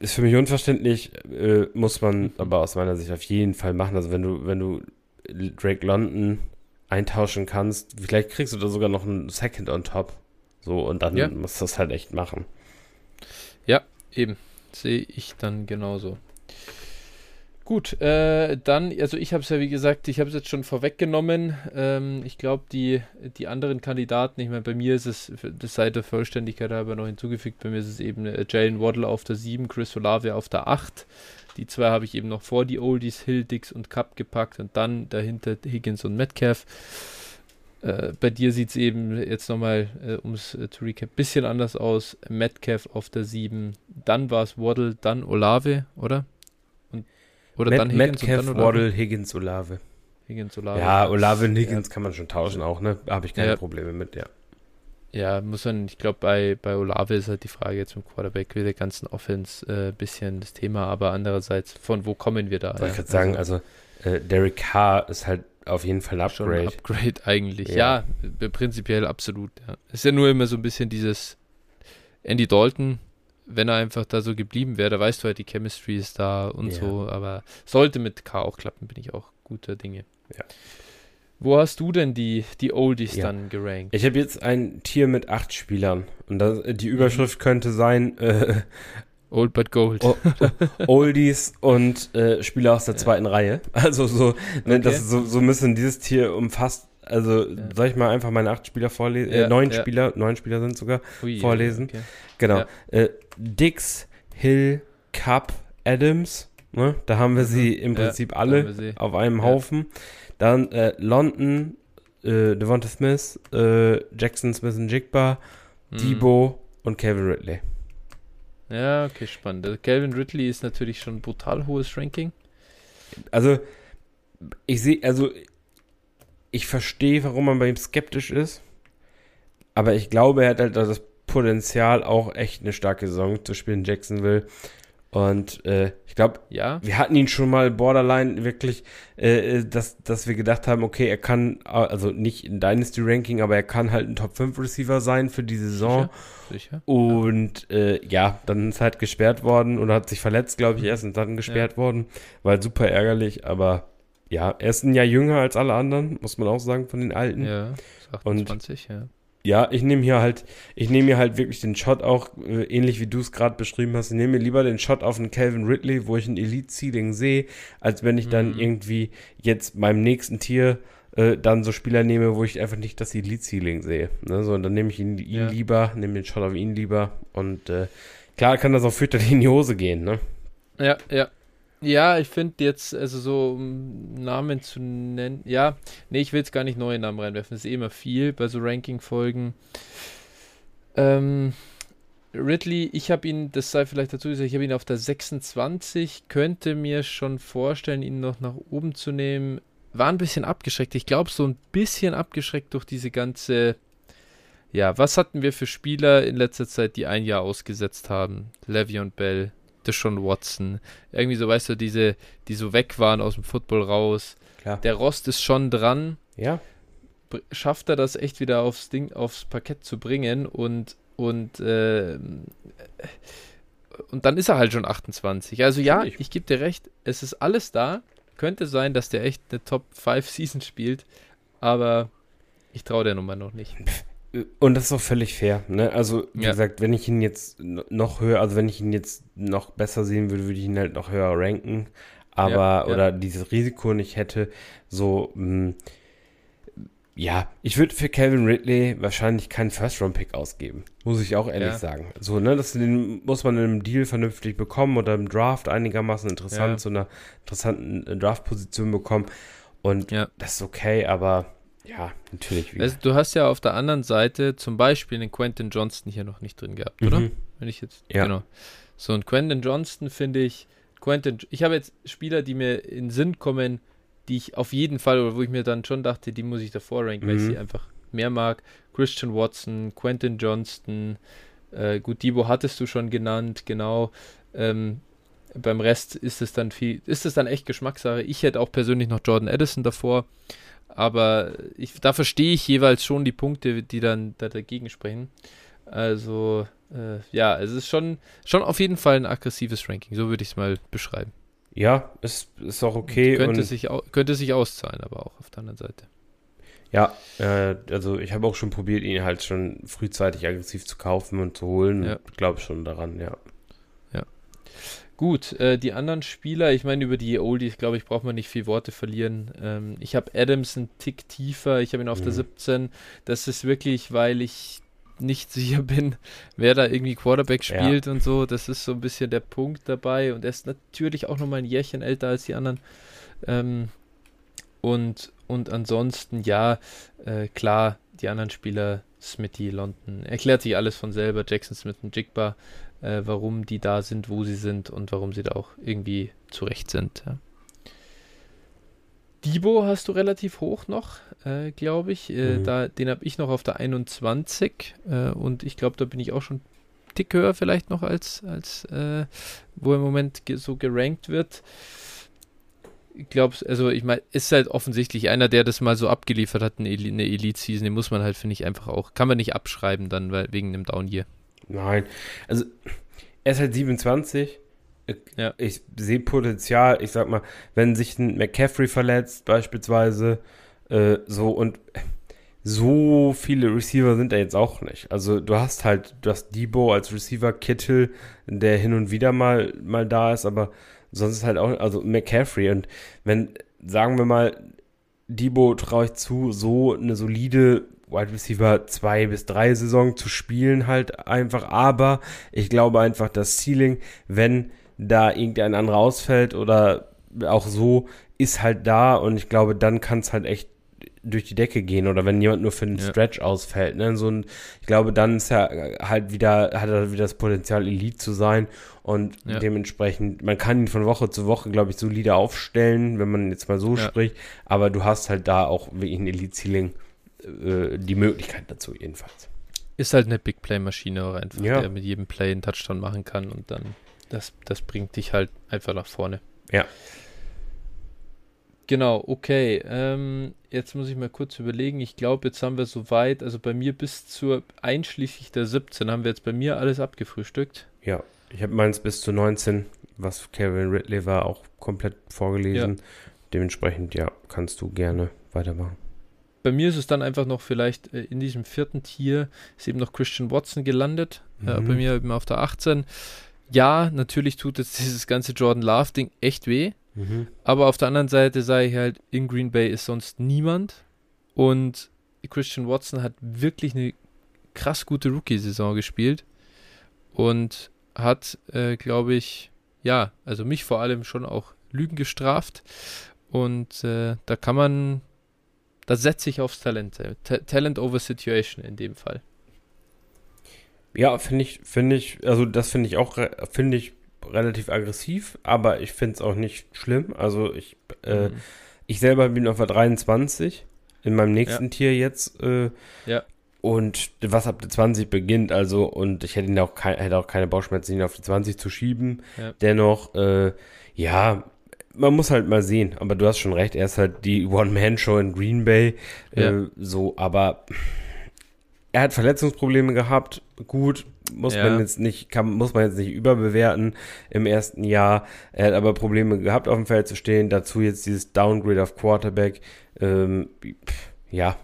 ist für mich unverständlich, äh, muss man aber aus meiner Sicht auf jeden Fall machen. Also, wenn du, wenn du Drake London eintauschen kannst, vielleicht kriegst du da sogar noch einen Second on top. So, und dann ja. musst du das halt echt machen. Ja, eben. Sehe ich dann genauso. Gut, äh, dann, also ich habe es ja wie gesagt, ich habe es jetzt schon vorweggenommen. Ähm, ich glaube, die, die anderen Kandidaten, ich meine, bei mir ist es, das sei der Vollständigkeit halber noch hinzugefügt, bei mir ist es eben äh, Jalen Waddle auf der 7, Chris Olave auf der 8. Die zwei habe ich eben noch vor die Oldies, Hill, Dix und Cup gepackt und dann dahinter Higgins und Metcalf. Äh, bei dir sieht es eben jetzt nochmal, äh, um es äh, zu recap, ein bisschen anders aus. Metcalf auf der 7, dann war es Waddle, dann Olave, oder? Oder Matt, dann Higgins Metcalf, und dann Waddle, Higgins, Olave. Higgins, Olave. Ja, Olave und Higgins ja. kann man schon tauschen auch, ne? Habe ich keine ja. Probleme mit, ja. Ja, muss man, ich glaube, bei, bei Olave ist halt die Frage jetzt im Quarterback mit der ganzen Offense ein äh, bisschen das Thema, aber andererseits, von wo kommen wir da? Ja? ich gerade sagen, also, also äh, Derek Carr ist halt auf jeden Fall Upgrade. Schon ein Upgrade eigentlich, ja. ja, prinzipiell absolut, ja. Ist ja nur immer so ein bisschen dieses Andy Dalton, wenn er einfach da so geblieben wäre, da weißt du halt, die Chemistry ist da und ja. so, aber sollte mit K auch klappen, bin ich auch guter Dinge. Ja. Wo hast du denn die, die Oldies ja. dann gerankt? Ich habe jetzt ein Tier mit acht Spielern und das, die Überschrift mhm. könnte sein äh, Old but Gold. Oldies und äh, Spieler aus der zweiten Reihe. Also so, ne, okay. das so, so müssen dieses Tier umfasst also ja. soll ich mal einfach meine acht Spieler vorlesen? Äh, ja, äh, neun ja. Spieler, neun Spieler sind sogar Ui, vorlesen. Okay. Genau. Äh, Dix, Hill, Cup, Adams. Ne? Da haben wir mhm. sie im Prinzip alle auf einem Haufen. Dann äh, London, äh, Devonta Smith, äh, Jackson Smith und Jigba, mhm. Debo und Calvin Ridley. Ja, okay, spannend. Also Calvin Ridley ist natürlich schon ein brutal hohes Ranking. Also, ich sehe, also ich verstehe, warum man bei ihm skeptisch ist. Aber ich glaube, er hat halt das Potenzial, auch echt eine starke Saison zu spielen, Jacksonville. Und äh, ich glaube, ja. wir hatten ihn schon mal borderline wirklich, äh, dass, dass wir gedacht haben, okay, er kann, also nicht in Dynasty Ranking, aber er kann halt ein Top 5 Receiver sein für die Saison. Sicher. Sicher. Und ja. Äh, ja, dann ist halt gesperrt worden oder hat sich verletzt, glaube ich, erst und dann gesperrt ja. worden. War halt super ärgerlich, aber ja, er ist ein Jahr jünger als alle anderen, muss man auch sagen, von den Alten. Ja, 28, und, ja. Ja, ich nehme hier halt, ich nehme hier halt wirklich den Shot auch, äh, ähnlich wie du es gerade beschrieben hast. Ich nehme mir lieber den Shot auf einen Calvin Ridley, wo ich ein Elite-Ceiling sehe, als wenn ich mhm. dann irgendwie jetzt beim nächsten Tier äh, dann so Spieler nehme, wo ich einfach nicht das Elite-Ceiling sehe. Ne? So, dann nehme ich ihn, ihn ja. lieber, nehme den Shot auf ihn lieber. Und äh, klar kann das auch fürchterlich in die Hose gehen, ne? Ja, ja. Ja, ich finde jetzt, also so um Namen zu nennen, ja, nee, ich will jetzt gar nicht neue Namen reinwerfen, das ist eh immer viel bei so Ranking-Folgen. Ähm, Ridley, ich habe ihn, das sei vielleicht dazu gesagt, ich habe ihn auf der 26, könnte mir schon vorstellen, ihn noch nach oben zu nehmen. War ein bisschen abgeschreckt. Ich glaube, so ein bisschen abgeschreckt durch diese ganze. Ja, was hatten wir für Spieler in letzter Zeit, die ein Jahr ausgesetzt haben? Levy und Bell, Deshaun Watson. Irgendwie so, weißt du, diese, die so weg waren aus dem Football raus. Klar. Der Rost ist schon dran. Ja. Schafft er das echt wieder aufs Ding, aufs Parkett zu bringen und, und, äh, und dann ist er halt schon 28. Also ja, ich, ich gebe dir recht, es ist alles da. Könnte sein, dass der echt eine Top 5 Season spielt, aber Ich traue der Nummer noch nicht. Und das ist auch völlig fair. Ne? Also, wie Ja. gesagt, wenn ich ihn jetzt noch höher, also wenn ich ihn jetzt noch besser sehen würde, würde ich ihn halt noch höher ranken. Aber, Ja, ja. oder dieses Risiko nicht hätte, so, mh, ja, ich würde für Calvin Ridley wahrscheinlich keinen First-Round-Pick ausgeben. Muss ich auch ehrlich Ja. sagen. So, ne, das den muss man in einem Deal vernünftig bekommen oder im Draft einigermaßen interessant Ja. zu einer interessanten äh, Draft-Position bekommen. Und Ja. das ist okay, aber ja, natürlich. wie Also, du hast ja auf der anderen Seite zum Beispiel den Quentin Johnston hier noch nicht drin gehabt, oder? Mhm. Wenn ich jetzt, Ja. genau. So, und Quentin Johnston finde ich, Quentin, ich habe jetzt Spieler, die mir in Sinn kommen, die ich auf jeden Fall, oder wo ich mir dann schon dachte, die muss ich davor ranken, weil ich Mhm. sie einfach mehr mag. Christian Watson, Quentin Johnston, äh, gut, Debo hattest du schon genannt, genau. Ähm, beim Rest ist es dann viel, ist es dann echt Geschmackssache. Ich hätte auch persönlich noch Jordan Addison davor, aber ich, da verstehe ich jeweils schon die Punkte, die dann da dagegen sprechen. Also, äh, ja, es ist schon, schon auf jeden Fall ein aggressives Ranking, so würde ich es mal beschreiben. Ja, ist, ist auch okay. könnte, und sich könnte sich auszahlen, aber auch auf der anderen Seite. ja, äh, also ich habe auch schon probiert, ihn halt schon frühzeitig aggressiv zu kaufen und zu holen. Ja. Glaube schon daran, ja. Gut, äh, die anderen Spieler, ich meine, über die Oldies, glaube ich, braucht man nicht viel Worte verlieren. Ähm, ich habe Adams einen Tick tiefer, ich habe ihn auf der Mhm. 17. Das ist wirklich, weil ich nicht [laughs] sicher bin, wer da irgendwie Quarterback Ja. spielt und so. Das ist so ein bisschen der Punkt dabei. Und er ist natürlich auch nochmal ein Jährchen älter als die anderen. Ähm, und, und ansonsten, ja, äh, klar, die anderen Spieler, Smithy, London, erklärt sich alles von selber, Jackson Smith und Jigba, äh, warum die da sind, wo sie sind und warum sie da auch irgendwie zurecht sind. Ja. Debo hast du relativ hoch noch, äh, glaube ich. Äh, Mhm. da, den habe ich noch auf der 21 äh, und ich glaube, da bin ich auch schon Tick höher vielleicht noch als, als äh, wo im Moment ge so gerankt wird. Ich glaube, also ich meine, ist halt offensichtlich einer, der das mal so abgeliefert hat, eine, Eli eine Elite-Season, den muss man halt, finde ich, einfach auch, kann man nicht abschreiben dann, weil wegen dem Down-Year. Nein, also er ist halt 27. Ich- Ja. Ich sehe Potenzial. Ich sag mal, wenn sich ein McCaffrey verletzt, beispielsweise, äh, so und so viele Receiver sind da jetzt auch nicht. Also du hast halt, du hast Debo als Receiver, Kittel, der hin und wieder mal, mal da ist, aber sonst ist halt auch, also McCaffrey und wenn, sagen wir mal, Debo traue ich zu, so eine solide Wide Receiver zwei bis drei Saison zu spielen halt einfach, aber ich glaube einfach, das Ceiling, wenn da irgendein anderer ausfällt oder auch so, ist halt da. Und ich glaube, dann kann es halt echt durch die Decke gehen. Oder wenn jemand nur für einen Ja. Stretch ausfällt, ne, so ein, ich glaube, dann ist er halt wieder, hat er wieder das Potenzial, Elite zu sein. Und Ja. dementsprechend, man kann ihn von Woche zu Woche, glaube ich, solide aufstellen, wenn man jetzt mal so Ja. spricht, aber du hast halt da auch wirklich ein Elite-Ceiling, äh, die Möglichkeit dazu jedenfalls. Ist halt eine Big Play-Maschine auch einfach, Ja. der mit jedem Play einen Touchdown machen kann und dann, das, das bringt dich halt einfach nach vorne. Ja. Genau, okay. Ähm, jetzt muss ich mal kurz überlegen. Ich glaube, jetzt haben wir soweit, also bei mir bis zur einschließlich der 17 haben wir jetzt bei mir alles abgefrühstückt. Ja, ich habe meins bis zu 19, was Kevin Ridley war, auch komplett vorgelesen. Dementsprechend, ja, kannst du gerne weitermachen. Bei mir ist es dann einfach noch vielleicht äh, in diesem vierten Tier ist eben noch Christian Watson gelandet. Äh, Mhm. bei mir eben auf der 18. Ja, natürlich tut jetzt [laughs] dieses ganze Jordan Love-Ding echt weh. Aber auf der anderen Seite sage ich halt, in Green Bay ist sonst niemand. Und Christian Watson hat wirklich eine krass gute Rookie-Saison gespielt. Und hat, äh, glaube ich, ja, also mich vor allem schon auch Lügen gestraft. Und äh, da kann man, da setze ich aufs Talent. äh, Ta Talent over Situation in dem Fall. Ja, finde ich, finde ich, also das finde ich auch, finde ich relativ aggressiv, aber ich finde es auch nicht schlimm. Also ich, äh, Mhm. ich selber bin auf der 23 in meinem nächsten Tier jetzt. Äh, Ja. Und was ab der 20 beginnt, also, und ich hätte ihn auch, kein, hätte auch keine Bauchschmerzen, ihn auf die 20 zu schieben. Ja. Dennoch, äh, ja, man muss halt mal sehen, aber du hast schon recht, er ist halt die One-Man-Show in Green Bay. Ja. Äh, so, aber er hat Verletzungsprobleme gehabt. Gut, muss Ja. man jetzt nicht, kann, muss man jetzt nicht überbewerten im ersten Jahr. Er hat aber Probleme gehabt, auf dem Feld zu stehen. Dazu jetzt dieses Downgrade auf Quarterback. Ähm, pff, ja,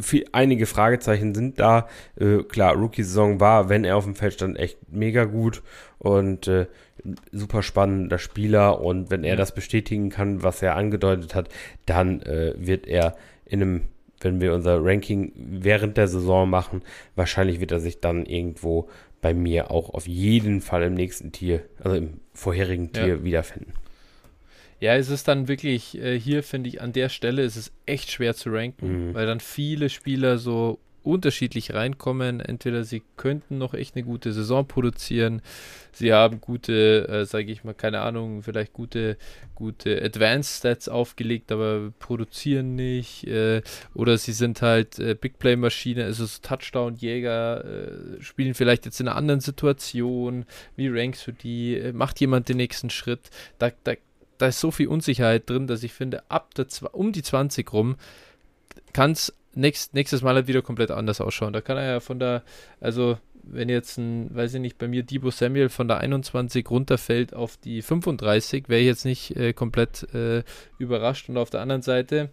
viel, einige Fragezeichen sind da. Äh, klar, Rookie-Saison war, wenn er auf dem Feld stand, echt mega gut und äh, super spannender Spieler. Und wenn er das bestätigen kann, was er angedeutet hat, dann äh, wird er in einem, wenn wir unser Ranking während der Saison machen, wahrscheinlich wird er sich dann irgendwo bei mir auch auf jeden Fall im nächsten Tier, also im vorherigen Tier ja. wiederfinden. Ja, es ist dann wirklich, äh, hier finde ich, an der Stelle ist es echt schwer zu ranken, mhm. weil dann viele Spieler so unterschiedlich reinkommen. Entweder sie könnten noch echt eine gute Saison produzieren, sie haben gute, äh, sage ich mal, keine Ahnung, vielleicht gute, gute Advanced Stats aufgelegt, aber produzieren nicht. Äh, oder sie sind halt äh, Big Play Maschine, also so Touchdown-Jäger, äh, spielen vielleicht jetzt in einer anderen Situation. Wie rankst du die? Äh, macht jemand den nächsten Schritt? Da, da da ist so viel Unsicherheit drin, dass ich finde, ab der um die 20 rum kann es nächst, nächstes Mal halt wieder komplett anders ausschauen. Da kann er ja von der, also wenn jetzt ein, weiß ich nicht, bei mir Debo Samuel von der 21 runterfällt auf die 35, wäre ich jetzt nicht äh, komplett äh, überrascht. Und auf der anderen Seite,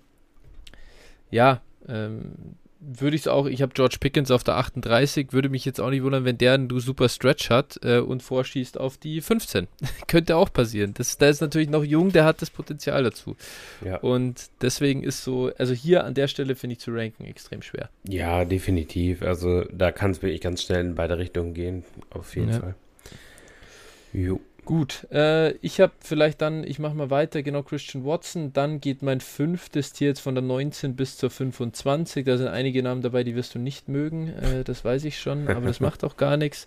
ja, ähm, würde ich es auch, ich habe George Pickens auf der 38, würde mich jetzt auch nicht wundern, wenn der einen super Stretch hat äh, und vorschießt auf die 15. [laughs] Könnte auch passieren. Das, der ist natürlich noch jung, der hat das Potenzial dazu. Ja. Und deswegen ist so, also hier an der Stelle finde ich zu ranken extrem schwer. Ja, definitiv. Also da kann es wirklich ganz schnell in beide Richtungen gehen, auf jeden ja. Fall. Jo. Gut, äh, ich habe vielleicht dann, ich mache mal weiter, genau Christian Watson. Dann geht mein fünftes Tier jetzt von der 19 bis zur 25. Da sind einige Namen dabei, die wirst du nicht mögen, äh, das weiß ich schon, aber das macht auch gar nichts.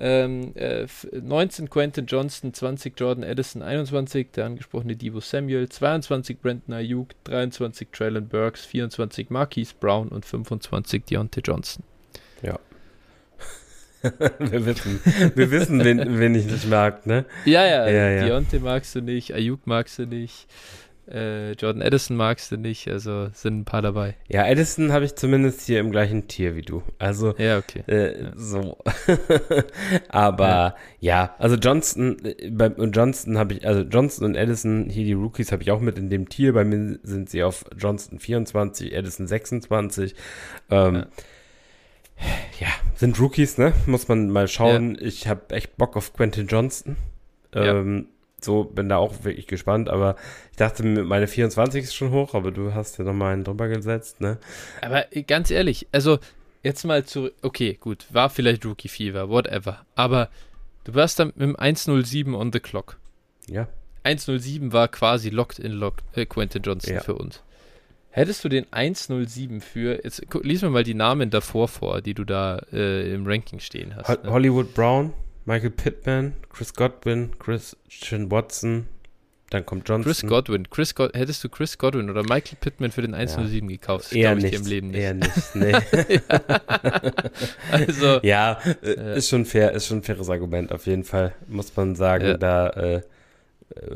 Ähm, äh, 19 Quentin Johnston, 20 Jordan Edison, 21 der angesprochene Divo Samuel, 22 Brandon Ayuk, 23 Traylon Burks, 24 Marquise Brown und 25 Deontay Johnson. Ja. [laughs] wir wissen, wir wissen wen, wen ich nicht mag, ne? Ja, ja, ja, ja. Deontay magst du nicht, Ayuk magst du nicht, äh, Jordan Edison magst du nicht, also sind ein paar dabei. Ja, Edison habe ich zumindest hier im gleichen Tier wie du. Also, ja, okay. Äh, ja. so. [laughs] Aber ja. ja. also Johnston, äh, bei Johnston habe ich, also Johnston und Edison, hier die Rookies habe ich auch mit in dem Tier. Bei mir sind sie auf Johnston 24, Edison 26. Ähm, ja sind Rookies, ne? Muss man mal schauen. Ja. Ich habe echt Bock auf Quentin Johnston. Ähm, ja. So, bin da auch wirklich gespannt, aber ich dachte, meine 24 ist schon hoch, aber du hast ja nochmal einen drüber gesetzt, ne? Aber äh, ganz ehrlich, also jetzt mal zu, okay, gut, war vielleicht Rookie Fever, whatever, aber du warst dann mit dem 107 on the clock. Ja. 107 war quasi locked in locked, äh, Quentin Johnson ja. für uns. Hättest du den 107 für, jetzt lies mir mal die Namen davor vor, die du da äh, im Ranking stehen hast. Ho ne? Hollywood Brown, Michael Pittman, Chris Godwin, Christian Watson, dann kommt Johnson. Chris Godwin. Chris God hättest du Chris Godwin oder Michael Pittman für den 107 ja. gekauft? Eher nicht. Ich im Leben nicht. Eher nicht, [laughs] nee. also. [laughs] Ja, äh, ist schon fair, ist schon ein faires Argument, auf jeden Fall, muss man sagen. Ja. Da äh, äh,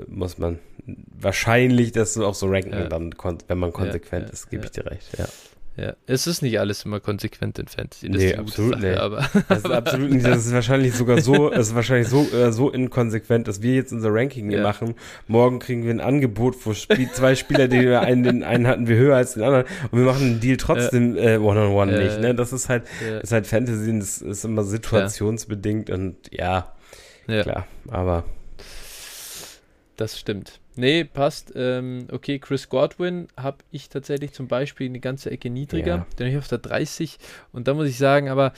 muss man wahrscheinlich das auch so ranken, ja. dann, wenn man konsequent ja, ist, gebe ich dir recht, ja. Ja, es ist nicht alles immer konsequent in Fantasy. Das nee, absolut Sache, nicht. Aber, [laughs] das ist absolut nicht. Das ist wahrscheinlich sogar so, [laughs] es ist wahrscheinlich so, äh, so inkonsequent, dass wir jetzt unser Ranking ja. machen. Morgen kriegen wir ein Angebot, wo Spiel, zwei Spieler, die wir einen, den einen hatten wir höher als den anderen und wir machen einen Deal trotzdem äh, One-on-One -on -one nicht. Ne? Das ist halt, ist halt Fantasy, das ist immer situationsbedingt und ja, klar, aber das stimmt. Nee, passt. Ähm, okay, Chris Godwin habe ich tatsächlich zum Beispiel eine ganze Ecke niedriger. Ja. Den habe ich auf der 30. Und da muss ich sagen, aber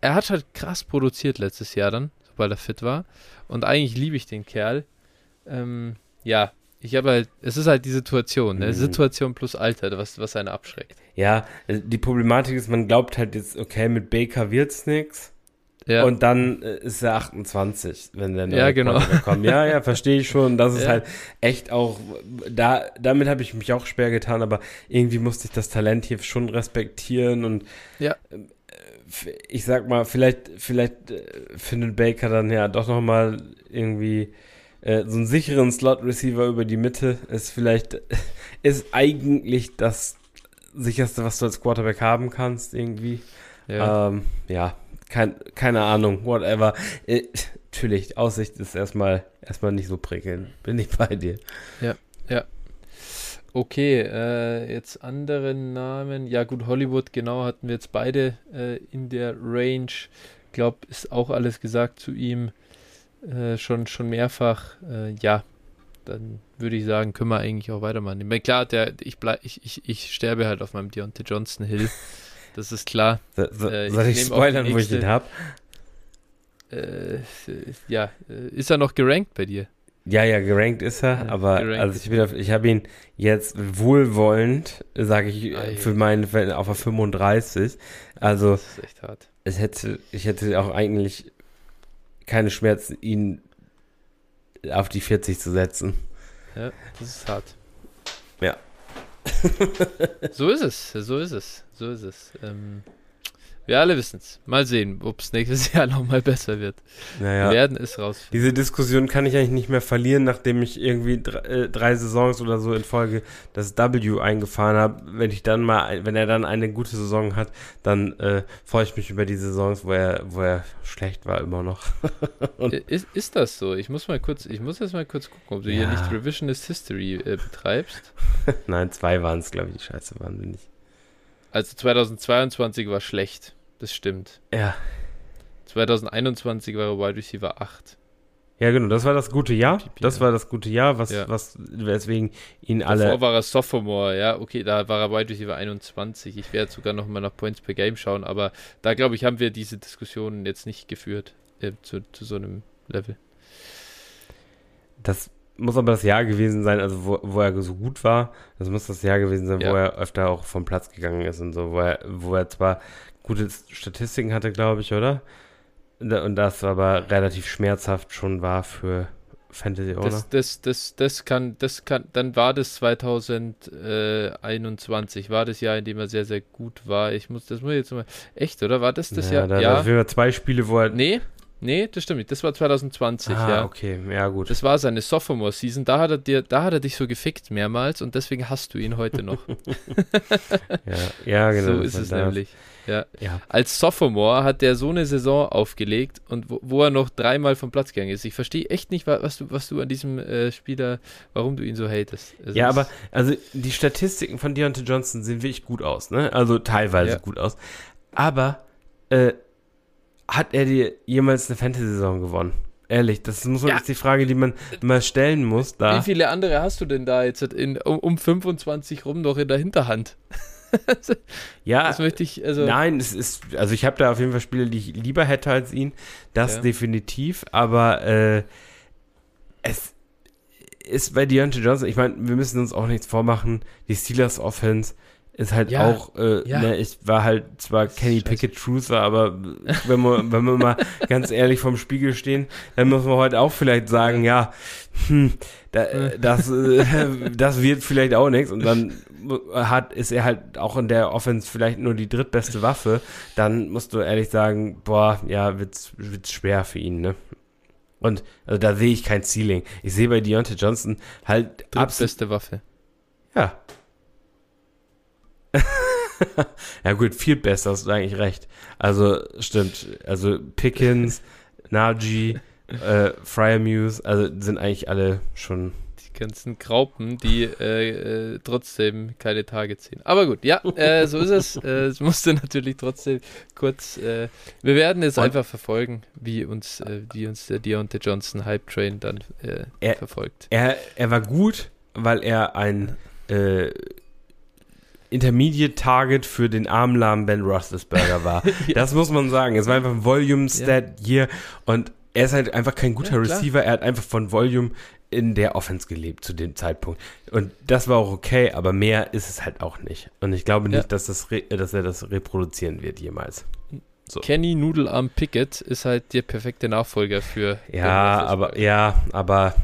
er hat halt krass produziert letztes Jahr dann, sobald er fit war. Und eigentlich liebe ich den Kerl. Ähm, ja, ich habe halt, es ist halt die Situation, ne? Mhm. Situation plus Alter, was, was einen abschreckt. Ja, die Problematik ist, man glaubt halt jetzt, okay, mit Baker wird's nichts. Ja. Und dann äh, ist er 28, wenn der neue ja, genau. kommt. Ja, ja, verstehe ich schon. Das ist ja. halt echt auch, da, damit habe ich mich auch schwer getan, aber irgendwie musste ich das Talent hier schon respektieren und ja. Äh, ich sag mal, vielleicht, vielleicht äh, findet Baker dann ja doch nochmal irgendwie äh, so einen sicheren Slot-Receiver über die Mitte. Ist vielleicht, [laughs] ist eigentlich das sicherste, was du als Quarterback haben kannst, irgendwie. Ja. Ähm, ja, kein, keine Ahnung, whatever. Äh, natürlich, Aussicht ist erstmal, erstmal nicht so prickelnd. Bin ich bei dir. Ja, ja. Okay, äh, jetzt andere Namen. Ja, gut, Hollywood, genau, hatten wir jetzt beide äh, in der Range. Ich glaube, ist auch alles gesagt zu ihm. Äh, schon, schon mehrfach. Äh, ja, dann würde ich sagen, können wir eigentlich auch weitermachen. Ich meine, klar, der, ich, bleib, ich, ich, ich sterbe halt auf meinem Deontay Johnson Hill. [laughs] Das ist klar. So, so, äh, soll ich, spoilern, wo ich ihn habe? Äh, ja, äh, ist er noch gerankt bei dir? Ja, ja, gerankt ist er, aber also ich, bin auf, ich habe ihn jetzt wohlwollend, sage ich, ah, für meinen auf der 35. Also das ist echt hart. Es hätte, ich hätte auch eigentlich keine Schmerzen, ihn auf die 40 zu setzen. Ja, das ist hart. So ist es, so ist es, so ist es. Ähm, wir alle wissen es. Mal sehen, ob es nächstes [laughs] Jahr nochmal besser wird. Naja, Wir werden es rausfinden. Diese Diskussion kann ich eigentlich nicht mehr verlieren, nachdem ich irgendwie drei, äh, drei Saisons oder so in Folge das W eingefahren habe. Wenn ich dann mal, wenn er dann eine gute Saison hat, dann äh, freue ich mich über die Saisons, wo er, wo er schlecht war immer noch. [laughs] ist, ist das so? Ich muss mal kurz, ich muss jetzt mal kurz gucken, ob du ja. hier nicht Revisionist History äh, betreibst. [laughs] Nein, zwei waren es, glaube ich. Die Scheiße waren wir nicht. Also 2022 war schlecht, das stimmt. Ja. 2021 war er Wide Receiver 8. Ja, genau, das war das gute Jahr. Das war das gute Jahr, was, ja. was weswegen ihn alle. Davor war er Sophomore, ja, okay, da war er Wide Receiver 21. Ich werde sogar noch mal nach Points per Game schauen, aber da glaube ich, haben wir diese Diskussion jetzt nicht geführt äh, zu, zu so einem Level. Das muss aber das Jahr gewesen sein, also wo, wo er so gut war. Das muss das Jahr gewesen sein, ja. wo er öfter auch vom Platz gegangen ist und so, wo er, wo er zwar gute Statistiken hatte, glaube ich, oder? Und das aber relativ schmerzhaft schon war für Fantasy Owner. Das, das, das, das kann, das kann, dann war das 2021, war das Jahr, in dem er sehr, sehr gut war. Ich muss, das muss ich jetzt mal, echt, oder? War das das ja, Jahr? Da, ja, da zwei Spiele, wo er. Nee, Nee, das stimmt nicht. Das war 2020, ah, ja. okay, ja gut. Das war seine Sophomore-Season. Da hat er dir, da hat er dich so gefickt mehrmals und deswegen hast du ihn heute noch. [laughs] ja, ja, genau. So ist es nämlich. Ja. ja. Als Sophomore hat der so eine Saison aufgelegt und wo, wo er noch dreimal vom Platz gegangen ist. Ich verstehe echt nicht, was du, was du an diesem äh, Spieler, warum du ihn so hatest. Also ja, aber also die Statistiken von Deontay Johnson sehen wirklich gut aus, ne? Also teilweise ja. gut aus. Aber äh, hat er dir jemals eine Fantasy-Saison gewonnen? Ehrlich, das muss ja. die Frage, die man mal stellen muss. Da. Wie viele andere hast du denn da jetzt in, um, um 25 rum noch in der Hinterhand? [laughs] ja, das möchte ich, also. Nein, es ist, also ich habe da auf jeden Fall Spiele, die ich lieber hätte als ihn. Das ja. definitiv, aber äh, es ist bei Deontay Johnson, ich meine, wir müssen uns auch nichts vormachen. Die Steelers Offense ist halt ja, auch, äh, ja. ne, ich war halt zwar Kenny Pickett Truther, aber wenn wir, wenn wir mal [laughs] ganz ehrlich vorm Spiegel stehen, dann müssen wir heute auch vielleicht sagen, ja, hm, da, das, äh, das wird vielleicht auch nichts und dann hat, ist er halt auch in der Offense vielleicht nur die drittbeste Waffe, dann musst du ehrlich sagen, boah, ja, wird's, wird's schwer für ihn, ne? Und also da sehe ich kein Ceiling. Ich sehe bei Deontay Johnson halt drittbeste Waffe. Ja, ja gut, viel besser, hast du eigentlich recht. Also stimmt, also Pickens, Najee, äh, Fryermuse, also sind eigentlich alle schon die ganzen Graupen, die äh, äh, trotzdem keine Tage ziehen. Aber gut, ja, äh, so ist es. Äh, es musste natürlich trotzdem kurz. Äh, wir werden jetzt Und einfach verfolgen, wie uns, äh, wie uns der Deontay Johnson Hype Train dann er, verfolgt. Er, er war gut, weil er ein Intermediate Target für den armlahmen Ben Roethlisberger war. [laughs] ja. Das muss man sagen. Es war einfach ein Volume-Stat ja. hier und er ist halt einfach kein guter ja, Receiver. Er hat einfach von Volume in der Offense gelebt zu dem Zeitpunkt. Und das war auch okay, aber mehr ist es halt auch nicht. Und ich glaube nicht, dass, das dass er das reproduzieren wird jemals. So. Kenny Nudelarm Pickett ist halt der perfekte Nachfolger für. Ja, aber ja, aber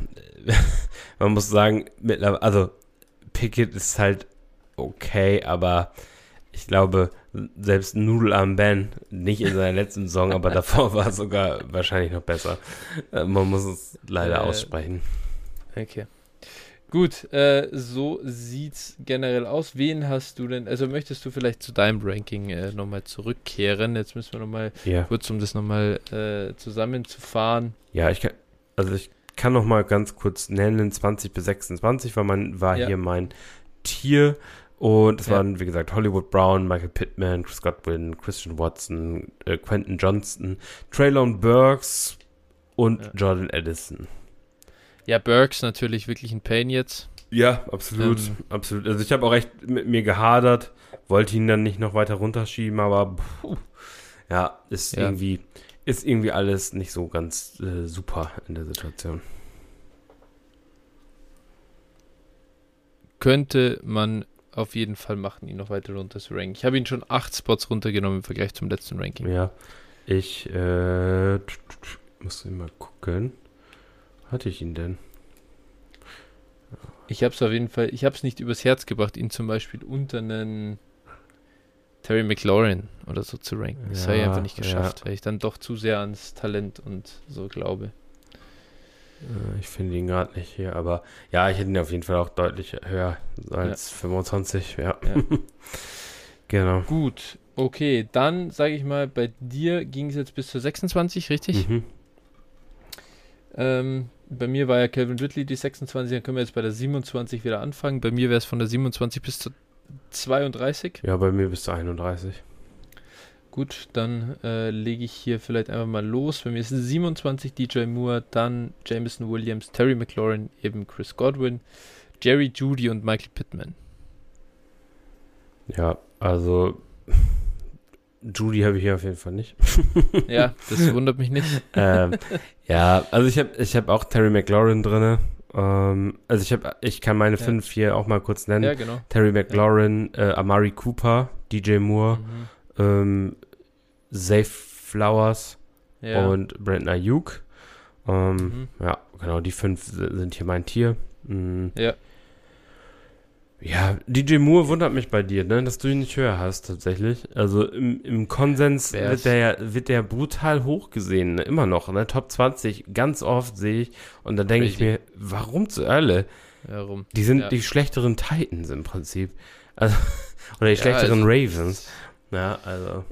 [laughs] man muss sagen, mittlerweile, also Pickett ist halt okay, aber ich glaube, selbst Nudelarm Ben, nicht in seiner letzten Saison, aber davor war es sogar wahrscheinlich noch besser. Äh, man muss es leider äh, aussprechen. Okay. Gut, äh, so sieht's generell aus. Wen hast du denn, also möchtest du vielleicht zu deinem Ranking äh, nochmal zurückkehren? Jetzt müssen wir nochmal ja. kurz, um das nochmal äh, zusammenzufahren. Ja, ich kann, also ich kann nochmal ganz kurz nennen, 20 bis 26 war, mein, war ja. hier mein Tier. Und es Ja. waren, wie gesagt, Hollywood Brown, Michael Pittman, Chris Godwin, Christian Watson, äh, Quentin Johnston, Traylon Burks und Ja. Jordan Addison. Ja, Burks natürlich wirklich ein Pain jetzt. Ja, absolut, Ähm. absolut. Also ich habe auch echt mit mir gehadert, wollte ihn dann nicht noch weiter runterschieben, aber puh, ja, ist Ja. irgendwie ist irgendwie alles nicht so ganz äh, super in der Situation. Könnte man auf jeden Fall machen, ihn noch weiter runter zu ranken. Ich habe ihn schon acht Spots runtergenommen im Vergleich zum letzten Ranking. Ja, ich äh, muss mal gucken. Hatte ich ihn denn? Ich habe es auf jeden Fall, ich habe es nicht übers Herz gebracht, ihn zum Beispiel unter einen Terry McLaurin oder so zu ranken. Das habe ich Ja, einfach nicht ja. geschafft, weil ich dann doch zu sehr ans Talent und so glaube. Äh, Ich finde ihn gerade nicht hier, aber ja, ich hätte ihn auf jeden Fall auch deutlich höher als 25. Ja, Ja. [laughs] genau. Gut, okay, dann sage ich mal, bei dir ging es jetzt bis zur 26, richtig? Mhm. Ähm, bei mir war ja Calvin Ridley die 26, dann können wir jetzt bei der 27 wieder anfangen. Bei mir wäre es von der 27 bis zur 32. Ja, bei mir bis zu 31. Gut, dann äh, lege ich hier vielleicht einfach mal los. Bei mir ist es 27 DJ Moore, dann Jameson Williams, Terry McLaurin, eben Chris Godwin, Jerry Judy und Michael Pittman. Ja, also Judy habe ich hier auf jeden Fall nicht. [laughs] Ja, das wundert mich nicht. [laughs] ähm, ja, also ich habe ich hab auch Terry McLaurin drin. Ähm, also ich habe, ich kann meine Ja. fünf hier auch mal kurz nennen. Ja, genau. Terry McLaurin, äh, Amari Cooper, DJ Moore, Mhm. ähm, Zay Flowers Ja. und Brandon Ayuk. Ähm, Mhm. Ja, genau, die fünf si- sind hier mein Tier. Mhm. Ja. Ja, DJ Moore wundert mich bei dir, ne, dass du ihn nicht höher hast, tatsächlich. Also im, im Konsens wird der, wird der brutal hoch gesehen, ne? immer noch, ne? Top 20, ganz oft sehe ich. Und dann denke ich mir, warum zur Hölle? Warum? Die sind Ja. die schlechteren Titans im Prinzip. Also, [laughs] oder die Ja, schlechteren also- Ravens. Ja, also.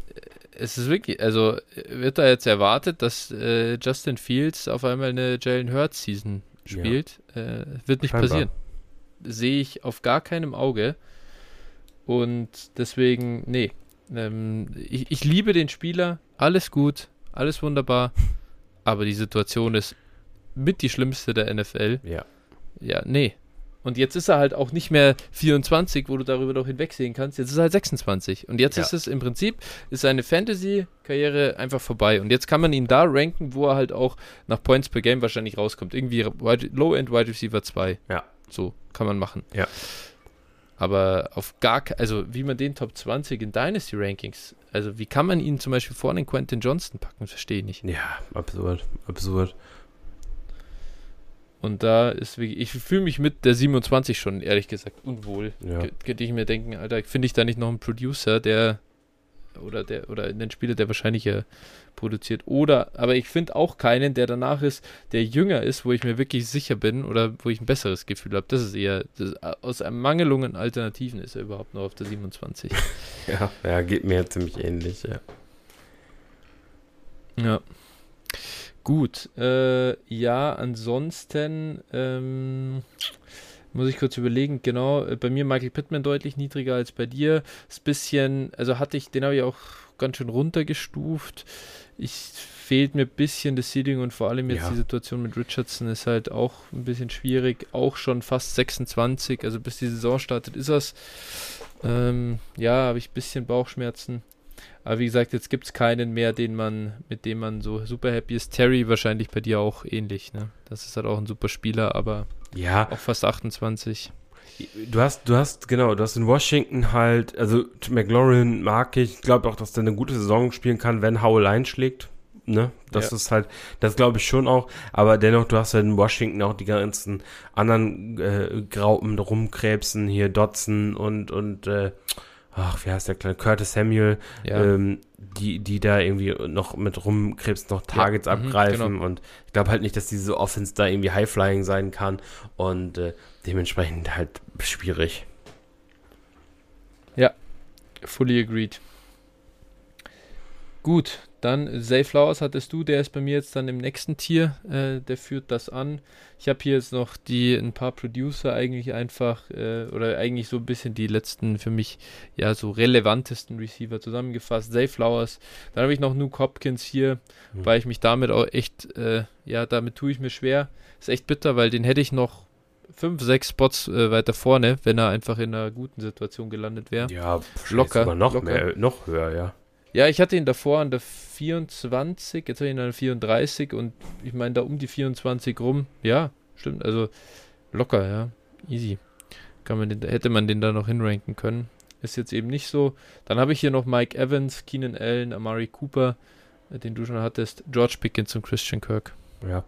Es ist wirklich, also wird da jetzt erwartet, dass äh, Justin Fields auf einmal eine Jalen Hurts Season Ja. spielt. Äh, wird nicht Scheinbar. passieren. Sehe ich auf gar keinem Auge. Und deswegen, nee. Ähm, ich, ich liebe den Spieler, alles gut, alles wunderbar. [laughs] Aber die Situation ist mit die schlimmste der NFL. Ja. Ja, nee. Und jetzt ist er halt auch nicht mehr 24, wo du darüber doch hinwegsehen kannst. Jetzt ist er halt 26. Und jetzt Ja. ist es im Prinzip, ist seine Fantasy-Karriere einfach vorbei. Und jetzt kann man ihn da ranken, wo er halt auch nach Points per Game wahrscheinlich rauskommt. Irgendwie Low-End Wide Receiver 2. Ja. So kann man machen. Ja. Aber auf gar also wie man den Top 20 in Dynasty Rankings, also wie kann man ihn zum Beispiel vor den Quentin Johnston packen, verstehe ich nicht. Ja, absurd, absurd. Und da ist wirklich, ich fühle mich mit der 27 schon, ehrlich gesagt, unwohl. Ja. Kö- Könnte ich mir denken, Alter, finde ich da nicht noch einen Producer, der oder der oder einen Spieler, der wahrscheinlich äh, produziert. Oder, aber ich finde auch keinen, der danach ist, der jünger ist, wo ich mir wirklich sicher bin oder wo ich ein besseres Gefühl habe. Das ist eher, das, aus Ermangelungen an Alternativen ist er überhaupt noch auf der 27. [laughs] Ja, ja, geht mir ziemlich ähnlich, ja. Ja. Gut. Äh, ja, ansonsten ähm, muss ich kurz überlegen. Genau, äh, bei mir Michael Pittman deutlich niedriger als bei dir. Ist bisschen, also hatte ich, den habe ich auch ganz schön runtergestuft. Ich fehlt mir ein bisschen das Seeding und vor allem jetzt Ja. die Situation mit Richardson ist halt auch ein bisschen schwierig. Auch schon fast 26, also bis die Saison startet, ist das. Ähm, ja, habe ich ein bisschen Bauchschmerzen. Aber wie gesagt, jetzt gibt es keinen mehr, den man, mit dem man so super happy ist. Terry wahrscheinlich bei dir auch ähnlich, ne? Das ist halt auch ein super Spieler, aber Ja, auch fast 28. du hast, du hast, genau, du hast in Washington halt, also McLaurin mag ich, glaube auch, dass der eine gute Saison spielen kann, wenn Howell einschlägt. Ne? Das Ja. ist halt, das glaube ich schon auch, aber dennoch, du hast ja in Washington auch die ganzen anderen äh, Graupen rumkrebsen, hier Dotson und, und äh, ach, wie heißt der kleine, Curtis Samuel, Ja, ähm, die, die da irgendwie noch mit rumkrebsen, noch Targets Ja, mhm, abgreifen genau. und ich glaube halt nicht, dass diese Offense da irgendwie High-Flying sein kann und äh, dementsprechend halt schwierig. fully agreed. Gut, dann Zay Flowers hattest du, der ist bei mir jetzt dann im nächsten Tier, äh, der führt das an. Ich habe hier jetzt noch die ein paar Producer eigentlich einfach äh, oder eigentlich so ein bisschen die letzten für mich ja so relevantesten Receiver zusammengefasst. Zay Flowers, dann habe ich noch Nuke Hopkins hier, mhm. weil ich mich damit auch echt äh, ja damit tue ich mir schwer. Ist echt bitter, weil den hätte ich noch fünf, sechs Spots äh, weiter vorne, wenn er einfach in einer guten Situation gelandet wäre. Ja, locker, sogar noch locker. mehr, noch höher, ja. Ja, ich hatte ihn davor an der 24, jetzt habe ich ihn an der 34 und ich meine da um die 24 rum. Ja, stimmt, also locker, ja, easy. Kann man den, hätte man den da noch hinranken können. Ist jetzt eben nicht so. Dann habe ich hier noch Mike Evans, Keenan Allen, Amari Cooper, den du schon hattest, George Pickens und Christian Kirk. Ja.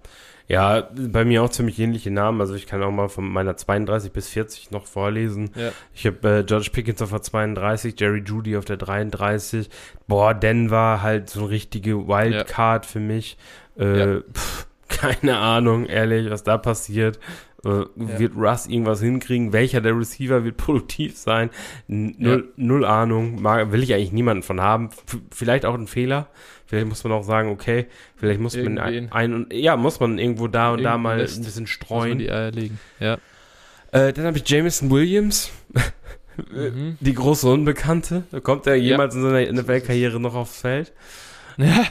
Ja, bei mir auch ziemlich ähnliche Namen. Also ich kann auch mal von meiner 32 bis 40 noch vorlesen. Ja. Ich habe äh, George Pickens auf der 32, Jerry Judy auf der 33. Boah, Denver halt so eine richtige Wildcard ja. für mich. Äh, ja. pff, keine Ahnung, ehrlich, was da passiert. Äh, wird Russ irgendwas hinkriegen? Welcher der Receiver wird [laughs] produktiv sein? Null, null Ahnung. Mag, will ich eigentlich niemanden von haben. F vielleicht auch ein Fehler. Vielleicht muss man auch sagen, okay, vielleicht muss Irgendwen. man ein, und ja, muss man irgendwo da und Irgendwo da mal ein bisschen streuen. die Eier legen. Ja. Äh, dann habe ich Jameson Williams. [laughs] mhm. Die große Unbekannte. Kommt er jemals ja. in seiner NFL-Karriere noch aufs Feld? Ja.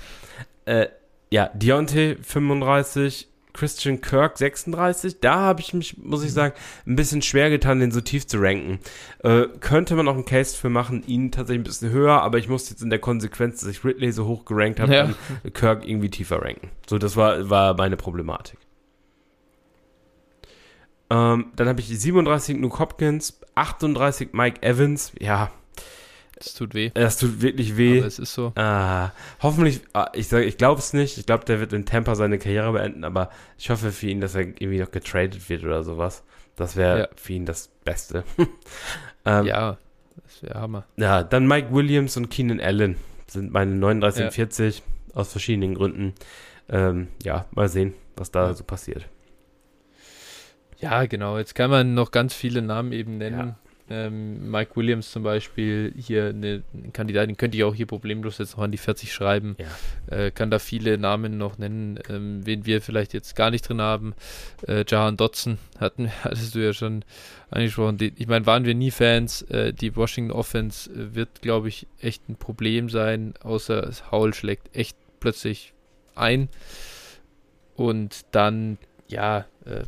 [laughs] äh, ja, Deontay 35, Christian Kirk 36, da habe ich mich, muss ich mhm. sagen, ein bisschen schwer getan, den so tief zu ranken. Äh, könnte man auch einen Case für machen, ihn tatsächlich ein bisschen höher, aber ich musste jetzt in der Konsequenz, dass ich Ridley so hoch gerankt habe, ja. Kirk irgendwie tiefer ranken. So, das war, war meine Problematik. Ähm, dann habe ich 37 Nuke Hopkins, 38 Mike Evans, ja, das tut weh. Das tut wirklich weh. Aber es ist so. Ah, hoffentlich, ah, ich sage, ich glaube es nicht. Ich glaube, der wird in Tampa seine Karriere beenden, aber ich hoffe für ihn, dass er irgendwie noch getradet wird oder sowas. Das wäre ja. für ihn das Beste. [laughs] ähm, ja, das wäre Hammer. Ja, dann Mike Williams und Keenan Allen sind meine 39 ja. und 40 aus verschiedenen Gründen. Ähm, ja, mal sehen, was da so passiert. Ja, genau. Jetzt kann man noch ganz viele Namen eben nennen. Ähm, Mike Williams zum Beispiel, hier eine, eine Kandidatin, könnte ich auch hier problemlos jetzt noch an die 40 schreiben. Ja. Äh, kann da viele Namen noch nennen, ähm, wen wir vielleicht jetzt gar nicht drin haben. Äh, Jahan Dotson hatten, [laughs] hattest du ja schon angesprochen. Die, ich meine, waren wir nie Fans. Äh, die Washington Offense wird, glaube ich, echt ein Problem sein, außer Howell schlägt echt plötzlich ein. Und dann, ja, äh,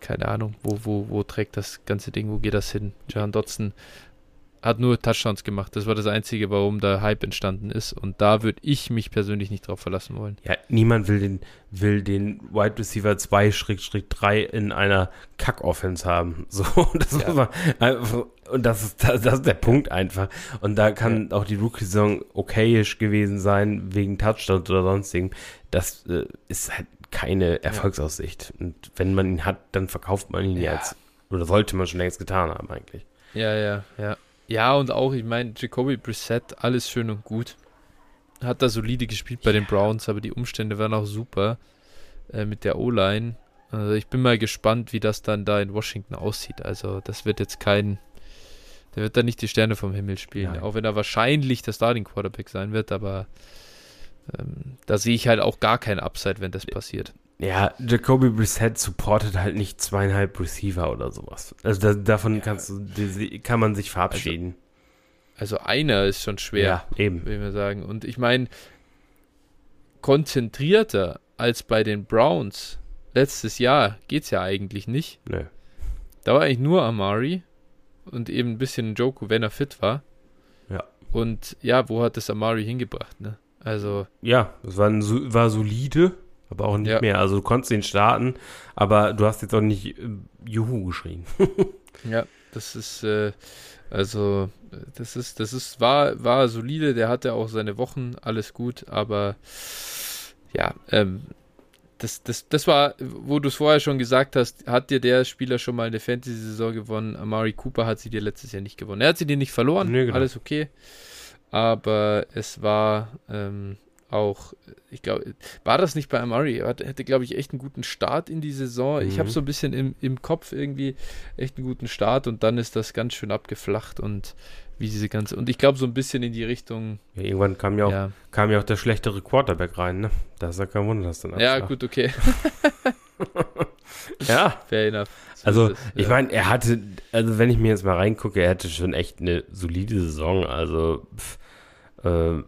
keine Ahnung, wo, wo, wo trägt das ganze Ding, wo geht das hin? Jahan Dotson hat nur Touchdowns gemacht. Das war das Einzige, warum der Hype entstanden ist. Und da würde ich mich persönlich nicht drauf verlassen wollen. Ja, niemand will den, will den Wide Receiver 2-3 in einer Kack-Offense haben. [laughs] So, das ja. einfach, und das ist, das, das, ist der Punkt einfach. Und da kann ja. auch die Rookie-Saison okayisch gewesen sein, wegen Touchdowns oder sonstigen. Das äh, ist halt keine Erfolgsaussicht. Ja. Und wenn man ihn hat, dann verkauft man ihn ja. jetzt. Oder sollte man schon längst getan haben, eigentlich. Ja, ja, ja. Ja, und auch, ich meine, Jacoby Brissett, alles schön und gut. Hat da solide gespielt bei den Browns, aber die Umstände waren auch super äh, mit der O-Line. Also ich bin mal gespannt, wie das dann da in Washington aussieht. Also das wird jetzt kein, der wird da nicht die Sterne vom Himmel spielen. Nein. Auch wenn er wahrscheinlich der Starting Quarterback sein wird, aber ähm, da sehe ich halt auch gar kein Upside, wenn das passiert. Ja, Jacoby Brissett supportet halt nicht zweieinhalb Receiver oder sowas. Also da, davon ja. kannst du, kann man sich verabschieden. Also, also einer ist schon schwer, ja, eben. will ich sagen. Und ich meine, konzentrierter als bei den Browns letztes Jahr geht es ja eigentlich nicht. Nee. Da war eigentlich nur Amari und eben ein bisschen Joko, wenn er fit war. Ja. Und ja, wo hat das Amari hingebracht, ne? Also. Ja, es war, ein, war solide, aber auch nicht ja. mehr. Also du konntest ihn starten, aber du hast jetzt auch nicht äh, Juhu geschrien. [laughs] ja, das ist, äh, also, das ist, das ist, war, war solide, der hatte auch seine Wochen, alles gut, aber ja, ähm, das, das, das war, wo du es vorher schon gesagt hast, hat dir der Spieler schon mal eine Fantasy-Saison gewonnen? Amari Cooper hat sie dir letztes Jahr nicht gewonnen. Er hat sie dir nicht verloren, nee, genau. alles okay aber es war ähm, auch, ich glaube, war das nicht bei Amari? Er hätte, glaube ich, echt einen guten Start in die Saison. Mhm. Ich habe so ein bisschen im, im Kopf irgendwie echt einen guten Start und dann ist das ganz schön abgeflacht und wie diese ganze, und ich glaube so ein bisschen in die Richtung. Ja, irgendwann kam ja, auch, ja. kam ja auch der schlechtere Quarterback rein, ne? Da ist ja kein Wunder, dass dann Ja, gut, okay. [laughs] ja. Fair enough. So also, es, ich ja. meine, er hatte, also wenn ich mir jetzt mal reingucke, er hatte schon echt eine solide Saison. Also, pff, äh,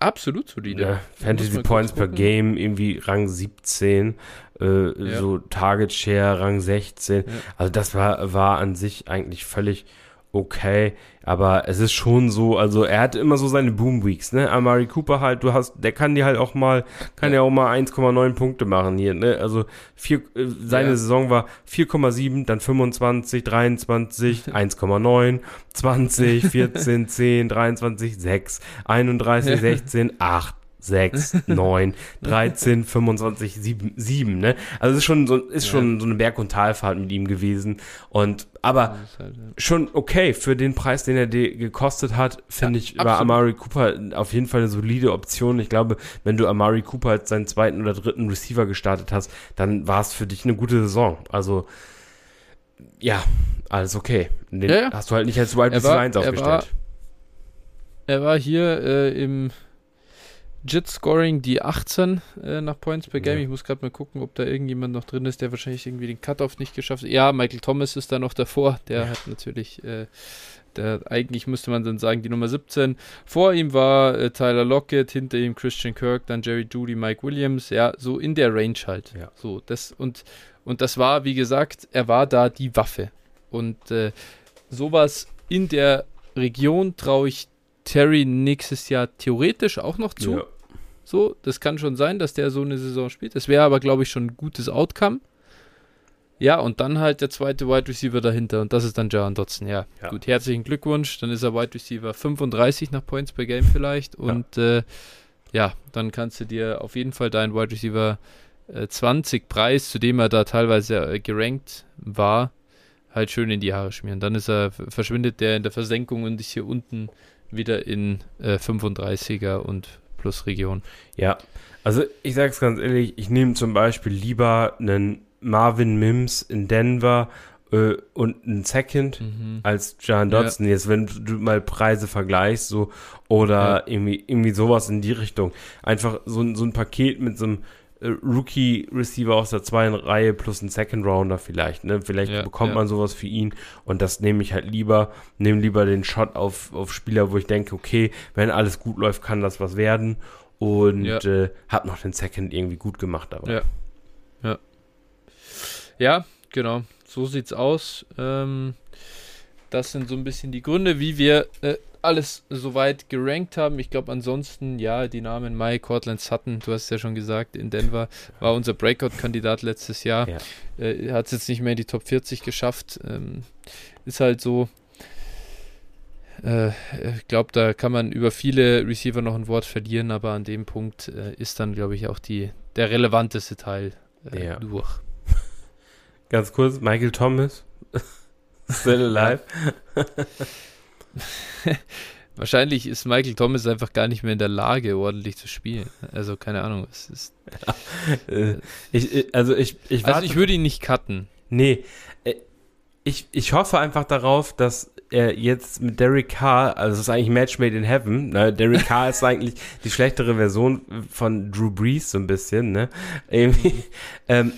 Absolut solide. Ja, Fantasy Points per Game, irgendwie Rang 17, äh, ja. so Target Share Rang 16. Ja. Also das war, war an sich eigentlich völlig okay, aber es ist schon so, also er hat immer so seine Boom Weeks, ne? Amari Cooper halt, du hast, der kann dir halt auch mal, kann ja, auch mal 1,9 Punkte machen hier, ne? Also vier, äh, seine ja. Saison war 4,7, dann 25, 23, 1,9, 20, 14, 10, 23, 6, 31, 16, 8. 6, 9, 13, 25, 7, 7, ne? Also es ist schon so, ist ja. schon so eine Berg- und Talfahrt mit ihm gewesen. Und aber halt, ja. schon okay für den Preis, den er gekostet hat, finde ja, ich, war Amari Cooper auf jeden Fall eine solide Option. Ich glaube, wenn du Amari Cooper als seinen zweiten oder dritten Receiver gestartet hast, dann war es für dich eine gute Saison. Also ja, alles okay. Den hast du halt nicht als Wide Receiver 1 aufgestellt. Er war, er war hier äh, im JIT Scoring die 18 äh, nach Points per Game. Ja. Ich muss gerade mal gucken, ob da irgendjemand noch drin ist, der wahrscheinlich irgendwie den Cutoff nicht geschafft hat. Ja, Michael Thomas ist da noch davor. Der ja. hat natürlich, äh, der, eigentlich müsste man dann sagen, die Nummer 17. Vor ihm war äh, Tyler Lockett, hinter ihm Christian Kirk, dann Jerry Judy, Mike Williams. Ja, so in der Range halt. Ja. So, das und, und das war, wie gesagt, er war da die Waffe. Und äh, sowas in der Region traue ich Terry nächstes Jahr theoretisch auch noch zu. Ja. So, das kann schon sein, dass der so eine Saison spielt. Das wäre aber, glaube ich, schon ein gutes Outcome. Ja, und dann halt der zweite Wide Receiver dahinter und das ist dann Jaron Dotson. Ja, ja, gut, herzlichen Glückwunsch. Dann ist er Wide Receiver 35 nach Points per Game vielleicht und ja, äh, ja dann kannst du dir auf jeden Fall deinen Wide Receiver äh, 20 Preis, zu dem er da teilweise äh, gerankt war, halt schön in die Haare schmieren. Dann ist er, verschwindet der in der Versenkung und ist hier unten wieder in äh, 35er und plus Region. Ja, also ich sage es ganz ehrlich, ich nehme zum Beispiel lieber einen Marvin Mims in Denver äh, und einen Second mhm. als John Dodson. Ja. Jetzt, wenn du mal Preise vergleichst, so oder ja. irgendwie, irgendwie sowas in die Richtung. Einfach so, so ein Paket mit so einem Rookie-Receiver aus der zweiten Reihe plus ein Second Rounder vielleicht. Ne? Vielleicht ja, bekommt ja. man sowas für ihn und das nehme ich halt lieber. Nehme lieber den Shot auf, auf Spieler, wo ich denke, okay, wenn alles gut läuft, kann das was werden. Und ja. äh, hab noch den Second irgendwie gut gemacht. Aber. Ja. Ja. Ja, genau. So sieht's aus. Ähm, das sind so ein bisschen die Gründe, wie wir äh, alles soweit gerankt haben. Ich glaube, ansonsten, ja, die Namen Mike, Cortland Sutton, du hast es ja schon gesagt, in Denver war unser Breakout-Kandidat letztes Jahr. Ja. Äh, Hat es jetzt nicht mehr in die Top 40 geschafft. Ähm, ist halt so. Äh, ich glaube, da kann man über viele Receiver noch ein Wort verlieren, aber an dem Punkt äh, ist dann, glaube ich, auch die, der relevanteste Teil äh, ja. durch. Ganz kurz, Michael Thomas. [laughs] Still alive. [laughs] Wahrscheinlich ist Michael Thomas einfach gar nicht mehr in der Lage, ordentlich zu spielen. Also keine Ahnung. Es ist, ja. [laughs] Äh, ich, also ich, ich, also ich würde ihn nicht cutten. Nee. Äh, ich, ich hoffe einfach darauf, dass er jetzt mit Derek Carr, also es ist eigentlich Match made in heaven, ne? Derek Carr ist [laughs] eigentlich die schlechtere Version von Drew Brees so ein bisschen, ne? ähm,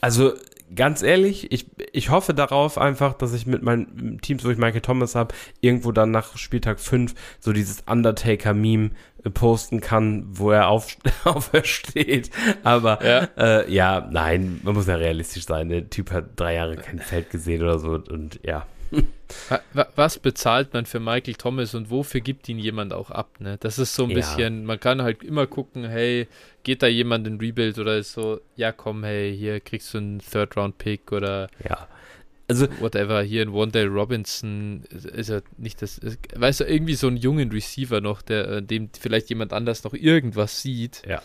also ganz ehrlich, ich, ich hoffe darauf einfach, dass ich mit meinen Teams, wo ich Michael Thomas habe, irgendwo dann nach Spieltag 5 so dieses Undertaker-Meme äh, posten kann, wo er auf, [laughs] aufersteht. Aber ja. Äh, ja, nein, man muss ja realistisch sein. Der Typ hat drei Jahre kein Feld gesehen oder so und ja. [laughs] Was bezahlt man für Michael Thomas und wofür gibt ihn jemand auch ab? Ne? Das ist so ein ja. bisschen, man kann halt immer gucken, hey, geht da jemand in Rebuild oder ist so, ja komm, hey, hier kriegst du einen Third-Round-Pick oder ja. Also, whatever, hier in Wondale Robinson ist er nicht das, ist, weißt du, irgendwie so einen jungen Receiver noch, der, äh, dem vielleicht jemand anders noch irgendwas sieht. Ja.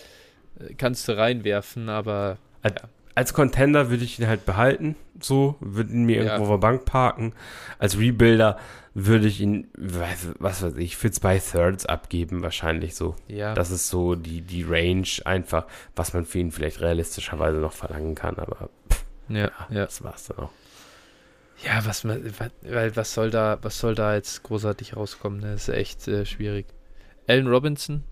Äh, kannst du reinwerfen, aber ja. Als Contender würde ich ihn halt behalten, so, würde ihn mir Ja. irgendwo auf der Bank parken. Als Rebuilder würde ich ihn, weiß, was weiß ich, für zwei Thirds abgeben, wahrscheinlich so. Ja. Das ist so die, die Range einfach, was man für ihn vielleicht realistischerweise noch verlangen kann, aber ja, ja. das war's dann auch. Ja, was, man- wa- weil was soll da, was soll da jetzt großartig rauskommen? Ne? Das ist echt äh, schwierig. Allen Robinson?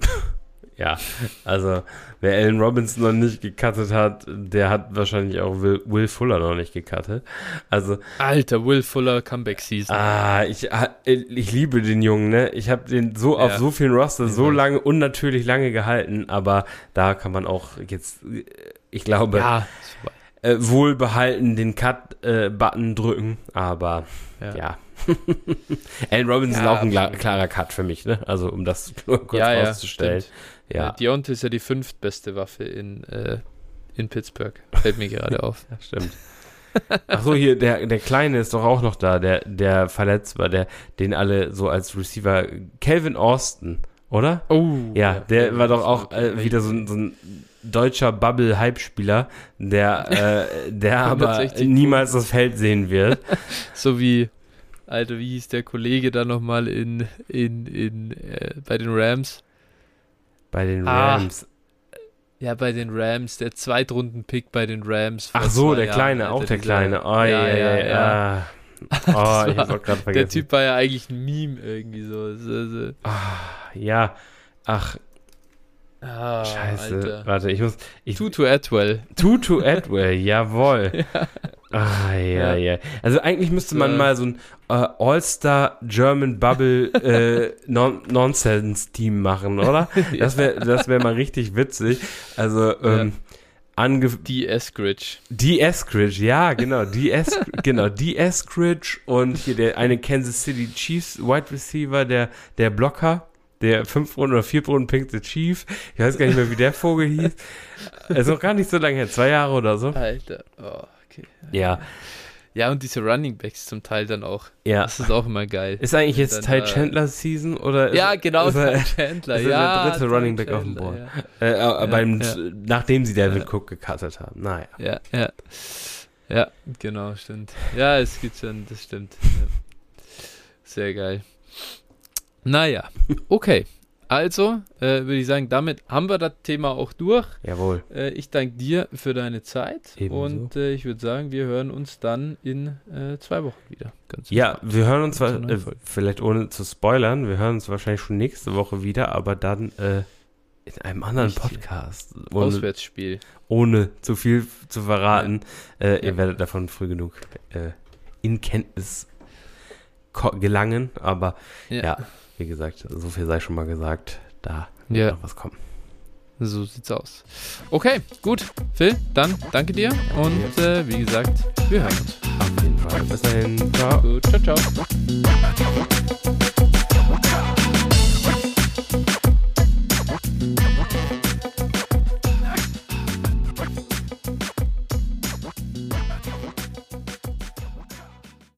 [laughs] Ja, also wer Allen Robinson noch nicht gecuttet hat, der hat wahrscheinlich auch Will, Will Fuller noch nicht gecuttet. Also, Alter, Will Fuller Comeback Season. ah, ich, ah, ich liebe den Jungen, ne? Ich habe den so auf Ja. so vielen Roster so lange, unnatürlich lange gehalten, aber da kann man auch jetzt, äh, ich glaube, ja, äh, wohlbehalten den Cut-Button drücken, aber Ja. ja. [laughs] Allen Robinson Ja, ist auch ein klarer Cut für mich, ne? Also um das nur kurz ja, ja, rauszustellen. stimmt. Ja, Deontay ist ja die fünftbeste Waffe in, äh, in Pittsburgh. Fällt mir gerade auf. [laughs] Ja, stimmt. Ach so, hier, der, der Kleine ist doch auch noch da, der, der verletzt war, der, den alle so als Receiver, Calvin Austin, oder? Oh. Ja, der war doch auch äh, wieder so, ein- so ein deutscher Bubble-Hype-Spieler, der, äh, der [laughs] aber 160 niemals das Feld sehen wird. [laughs] So wie, Alter, wie hieß der Kollege da nochmal in, in, in, äh, bei den Rams? Bei den Ah, Rams. Ja, bei den Rams, der Zweitrunden-Pick bei den Rams. Ach so, der Jahren, Kleine, auch der Kleine. Oh, ja, ja, ja. [laughs] Oh, Das ich war- hab's auch gerade vergessen. Der Typ war ja eigentlich ein Meme irgendwie so. so, so. Ja, ach, Ah, scheiße. Alter. Warte, ich muss, ich, Tutu Atwell. Tutu Atwell, jawohl. [laughs] Ah, ja, ja. Also eigentlich müsste man So. mal so ein äh, All-Star German Bubble äh, [laughs] non Nonsense Team machen, oder? [laughs] Das wäre das wär mal richtig witzig. Also ähm, ange Die Eskridge. die Eskridge, ja, genau, die Es genau, die Eskridge und hier der eine Kansas City Chiefs Wide Receiver, der der Blocker, der fünf Runden oder vier Runden Pick the Chief. Ich weiß gar nicht mehr, wie der Vogel hieß. Ist noch gar nicht so lange her, zwei Jahre oder so. Alter. Oh, okay. Ja, Ja, und diese Running Backs zum Teil dann auch. ja. Das ist auch immer geil. Ist eigentlich jetzt Ty äh, Chandler Season oder ja, genau, ist er, Ty Chandler. ist ja, der dritte Ty Running Back auf dem Chandler, Board? äh, äh, beim, ja. nachdem sie Devin Ja. Cook gecuttet haben. Naja. Ja, ja. Ja, ja genau, stimmt. Ja, es gibt schon, das stimmt. Ja. Sehr geil. Naja, okay. Also, äh, würde ich sagen, damit haben wir das Thema auch durch. Jawohl. Äh, ich danke dir für deine Zeit Ebenso. und äh, ich würde sagen, wir hören uns dann in äh, zwei Wochen wieder. Ganz Ja, entspannt. wir hören uns, zwar, äh, vielleicht ohne zu spoilern, wir hören uns wahrscheinlich schon nächste Woche wieder, aber dann äh, in einem anderen Nicht hier. Podcast. Ohne, Auswärtsspiel. ohne zu viel zu verraten. Äh, Ja. Ihr werdet davon früh genug in Kenntnis gelangen, aber Ja. ja, wie gesagt, so viel sei schon mal gesagt, da wird Ja. noch was kommen. So sieht's aus. Okay, gut. Phil, dann danke dir und äh, wie gesagt, wir hören uns. Auf jeden Fall. Bis dahin. Ciao. Gut, ciao, ciao.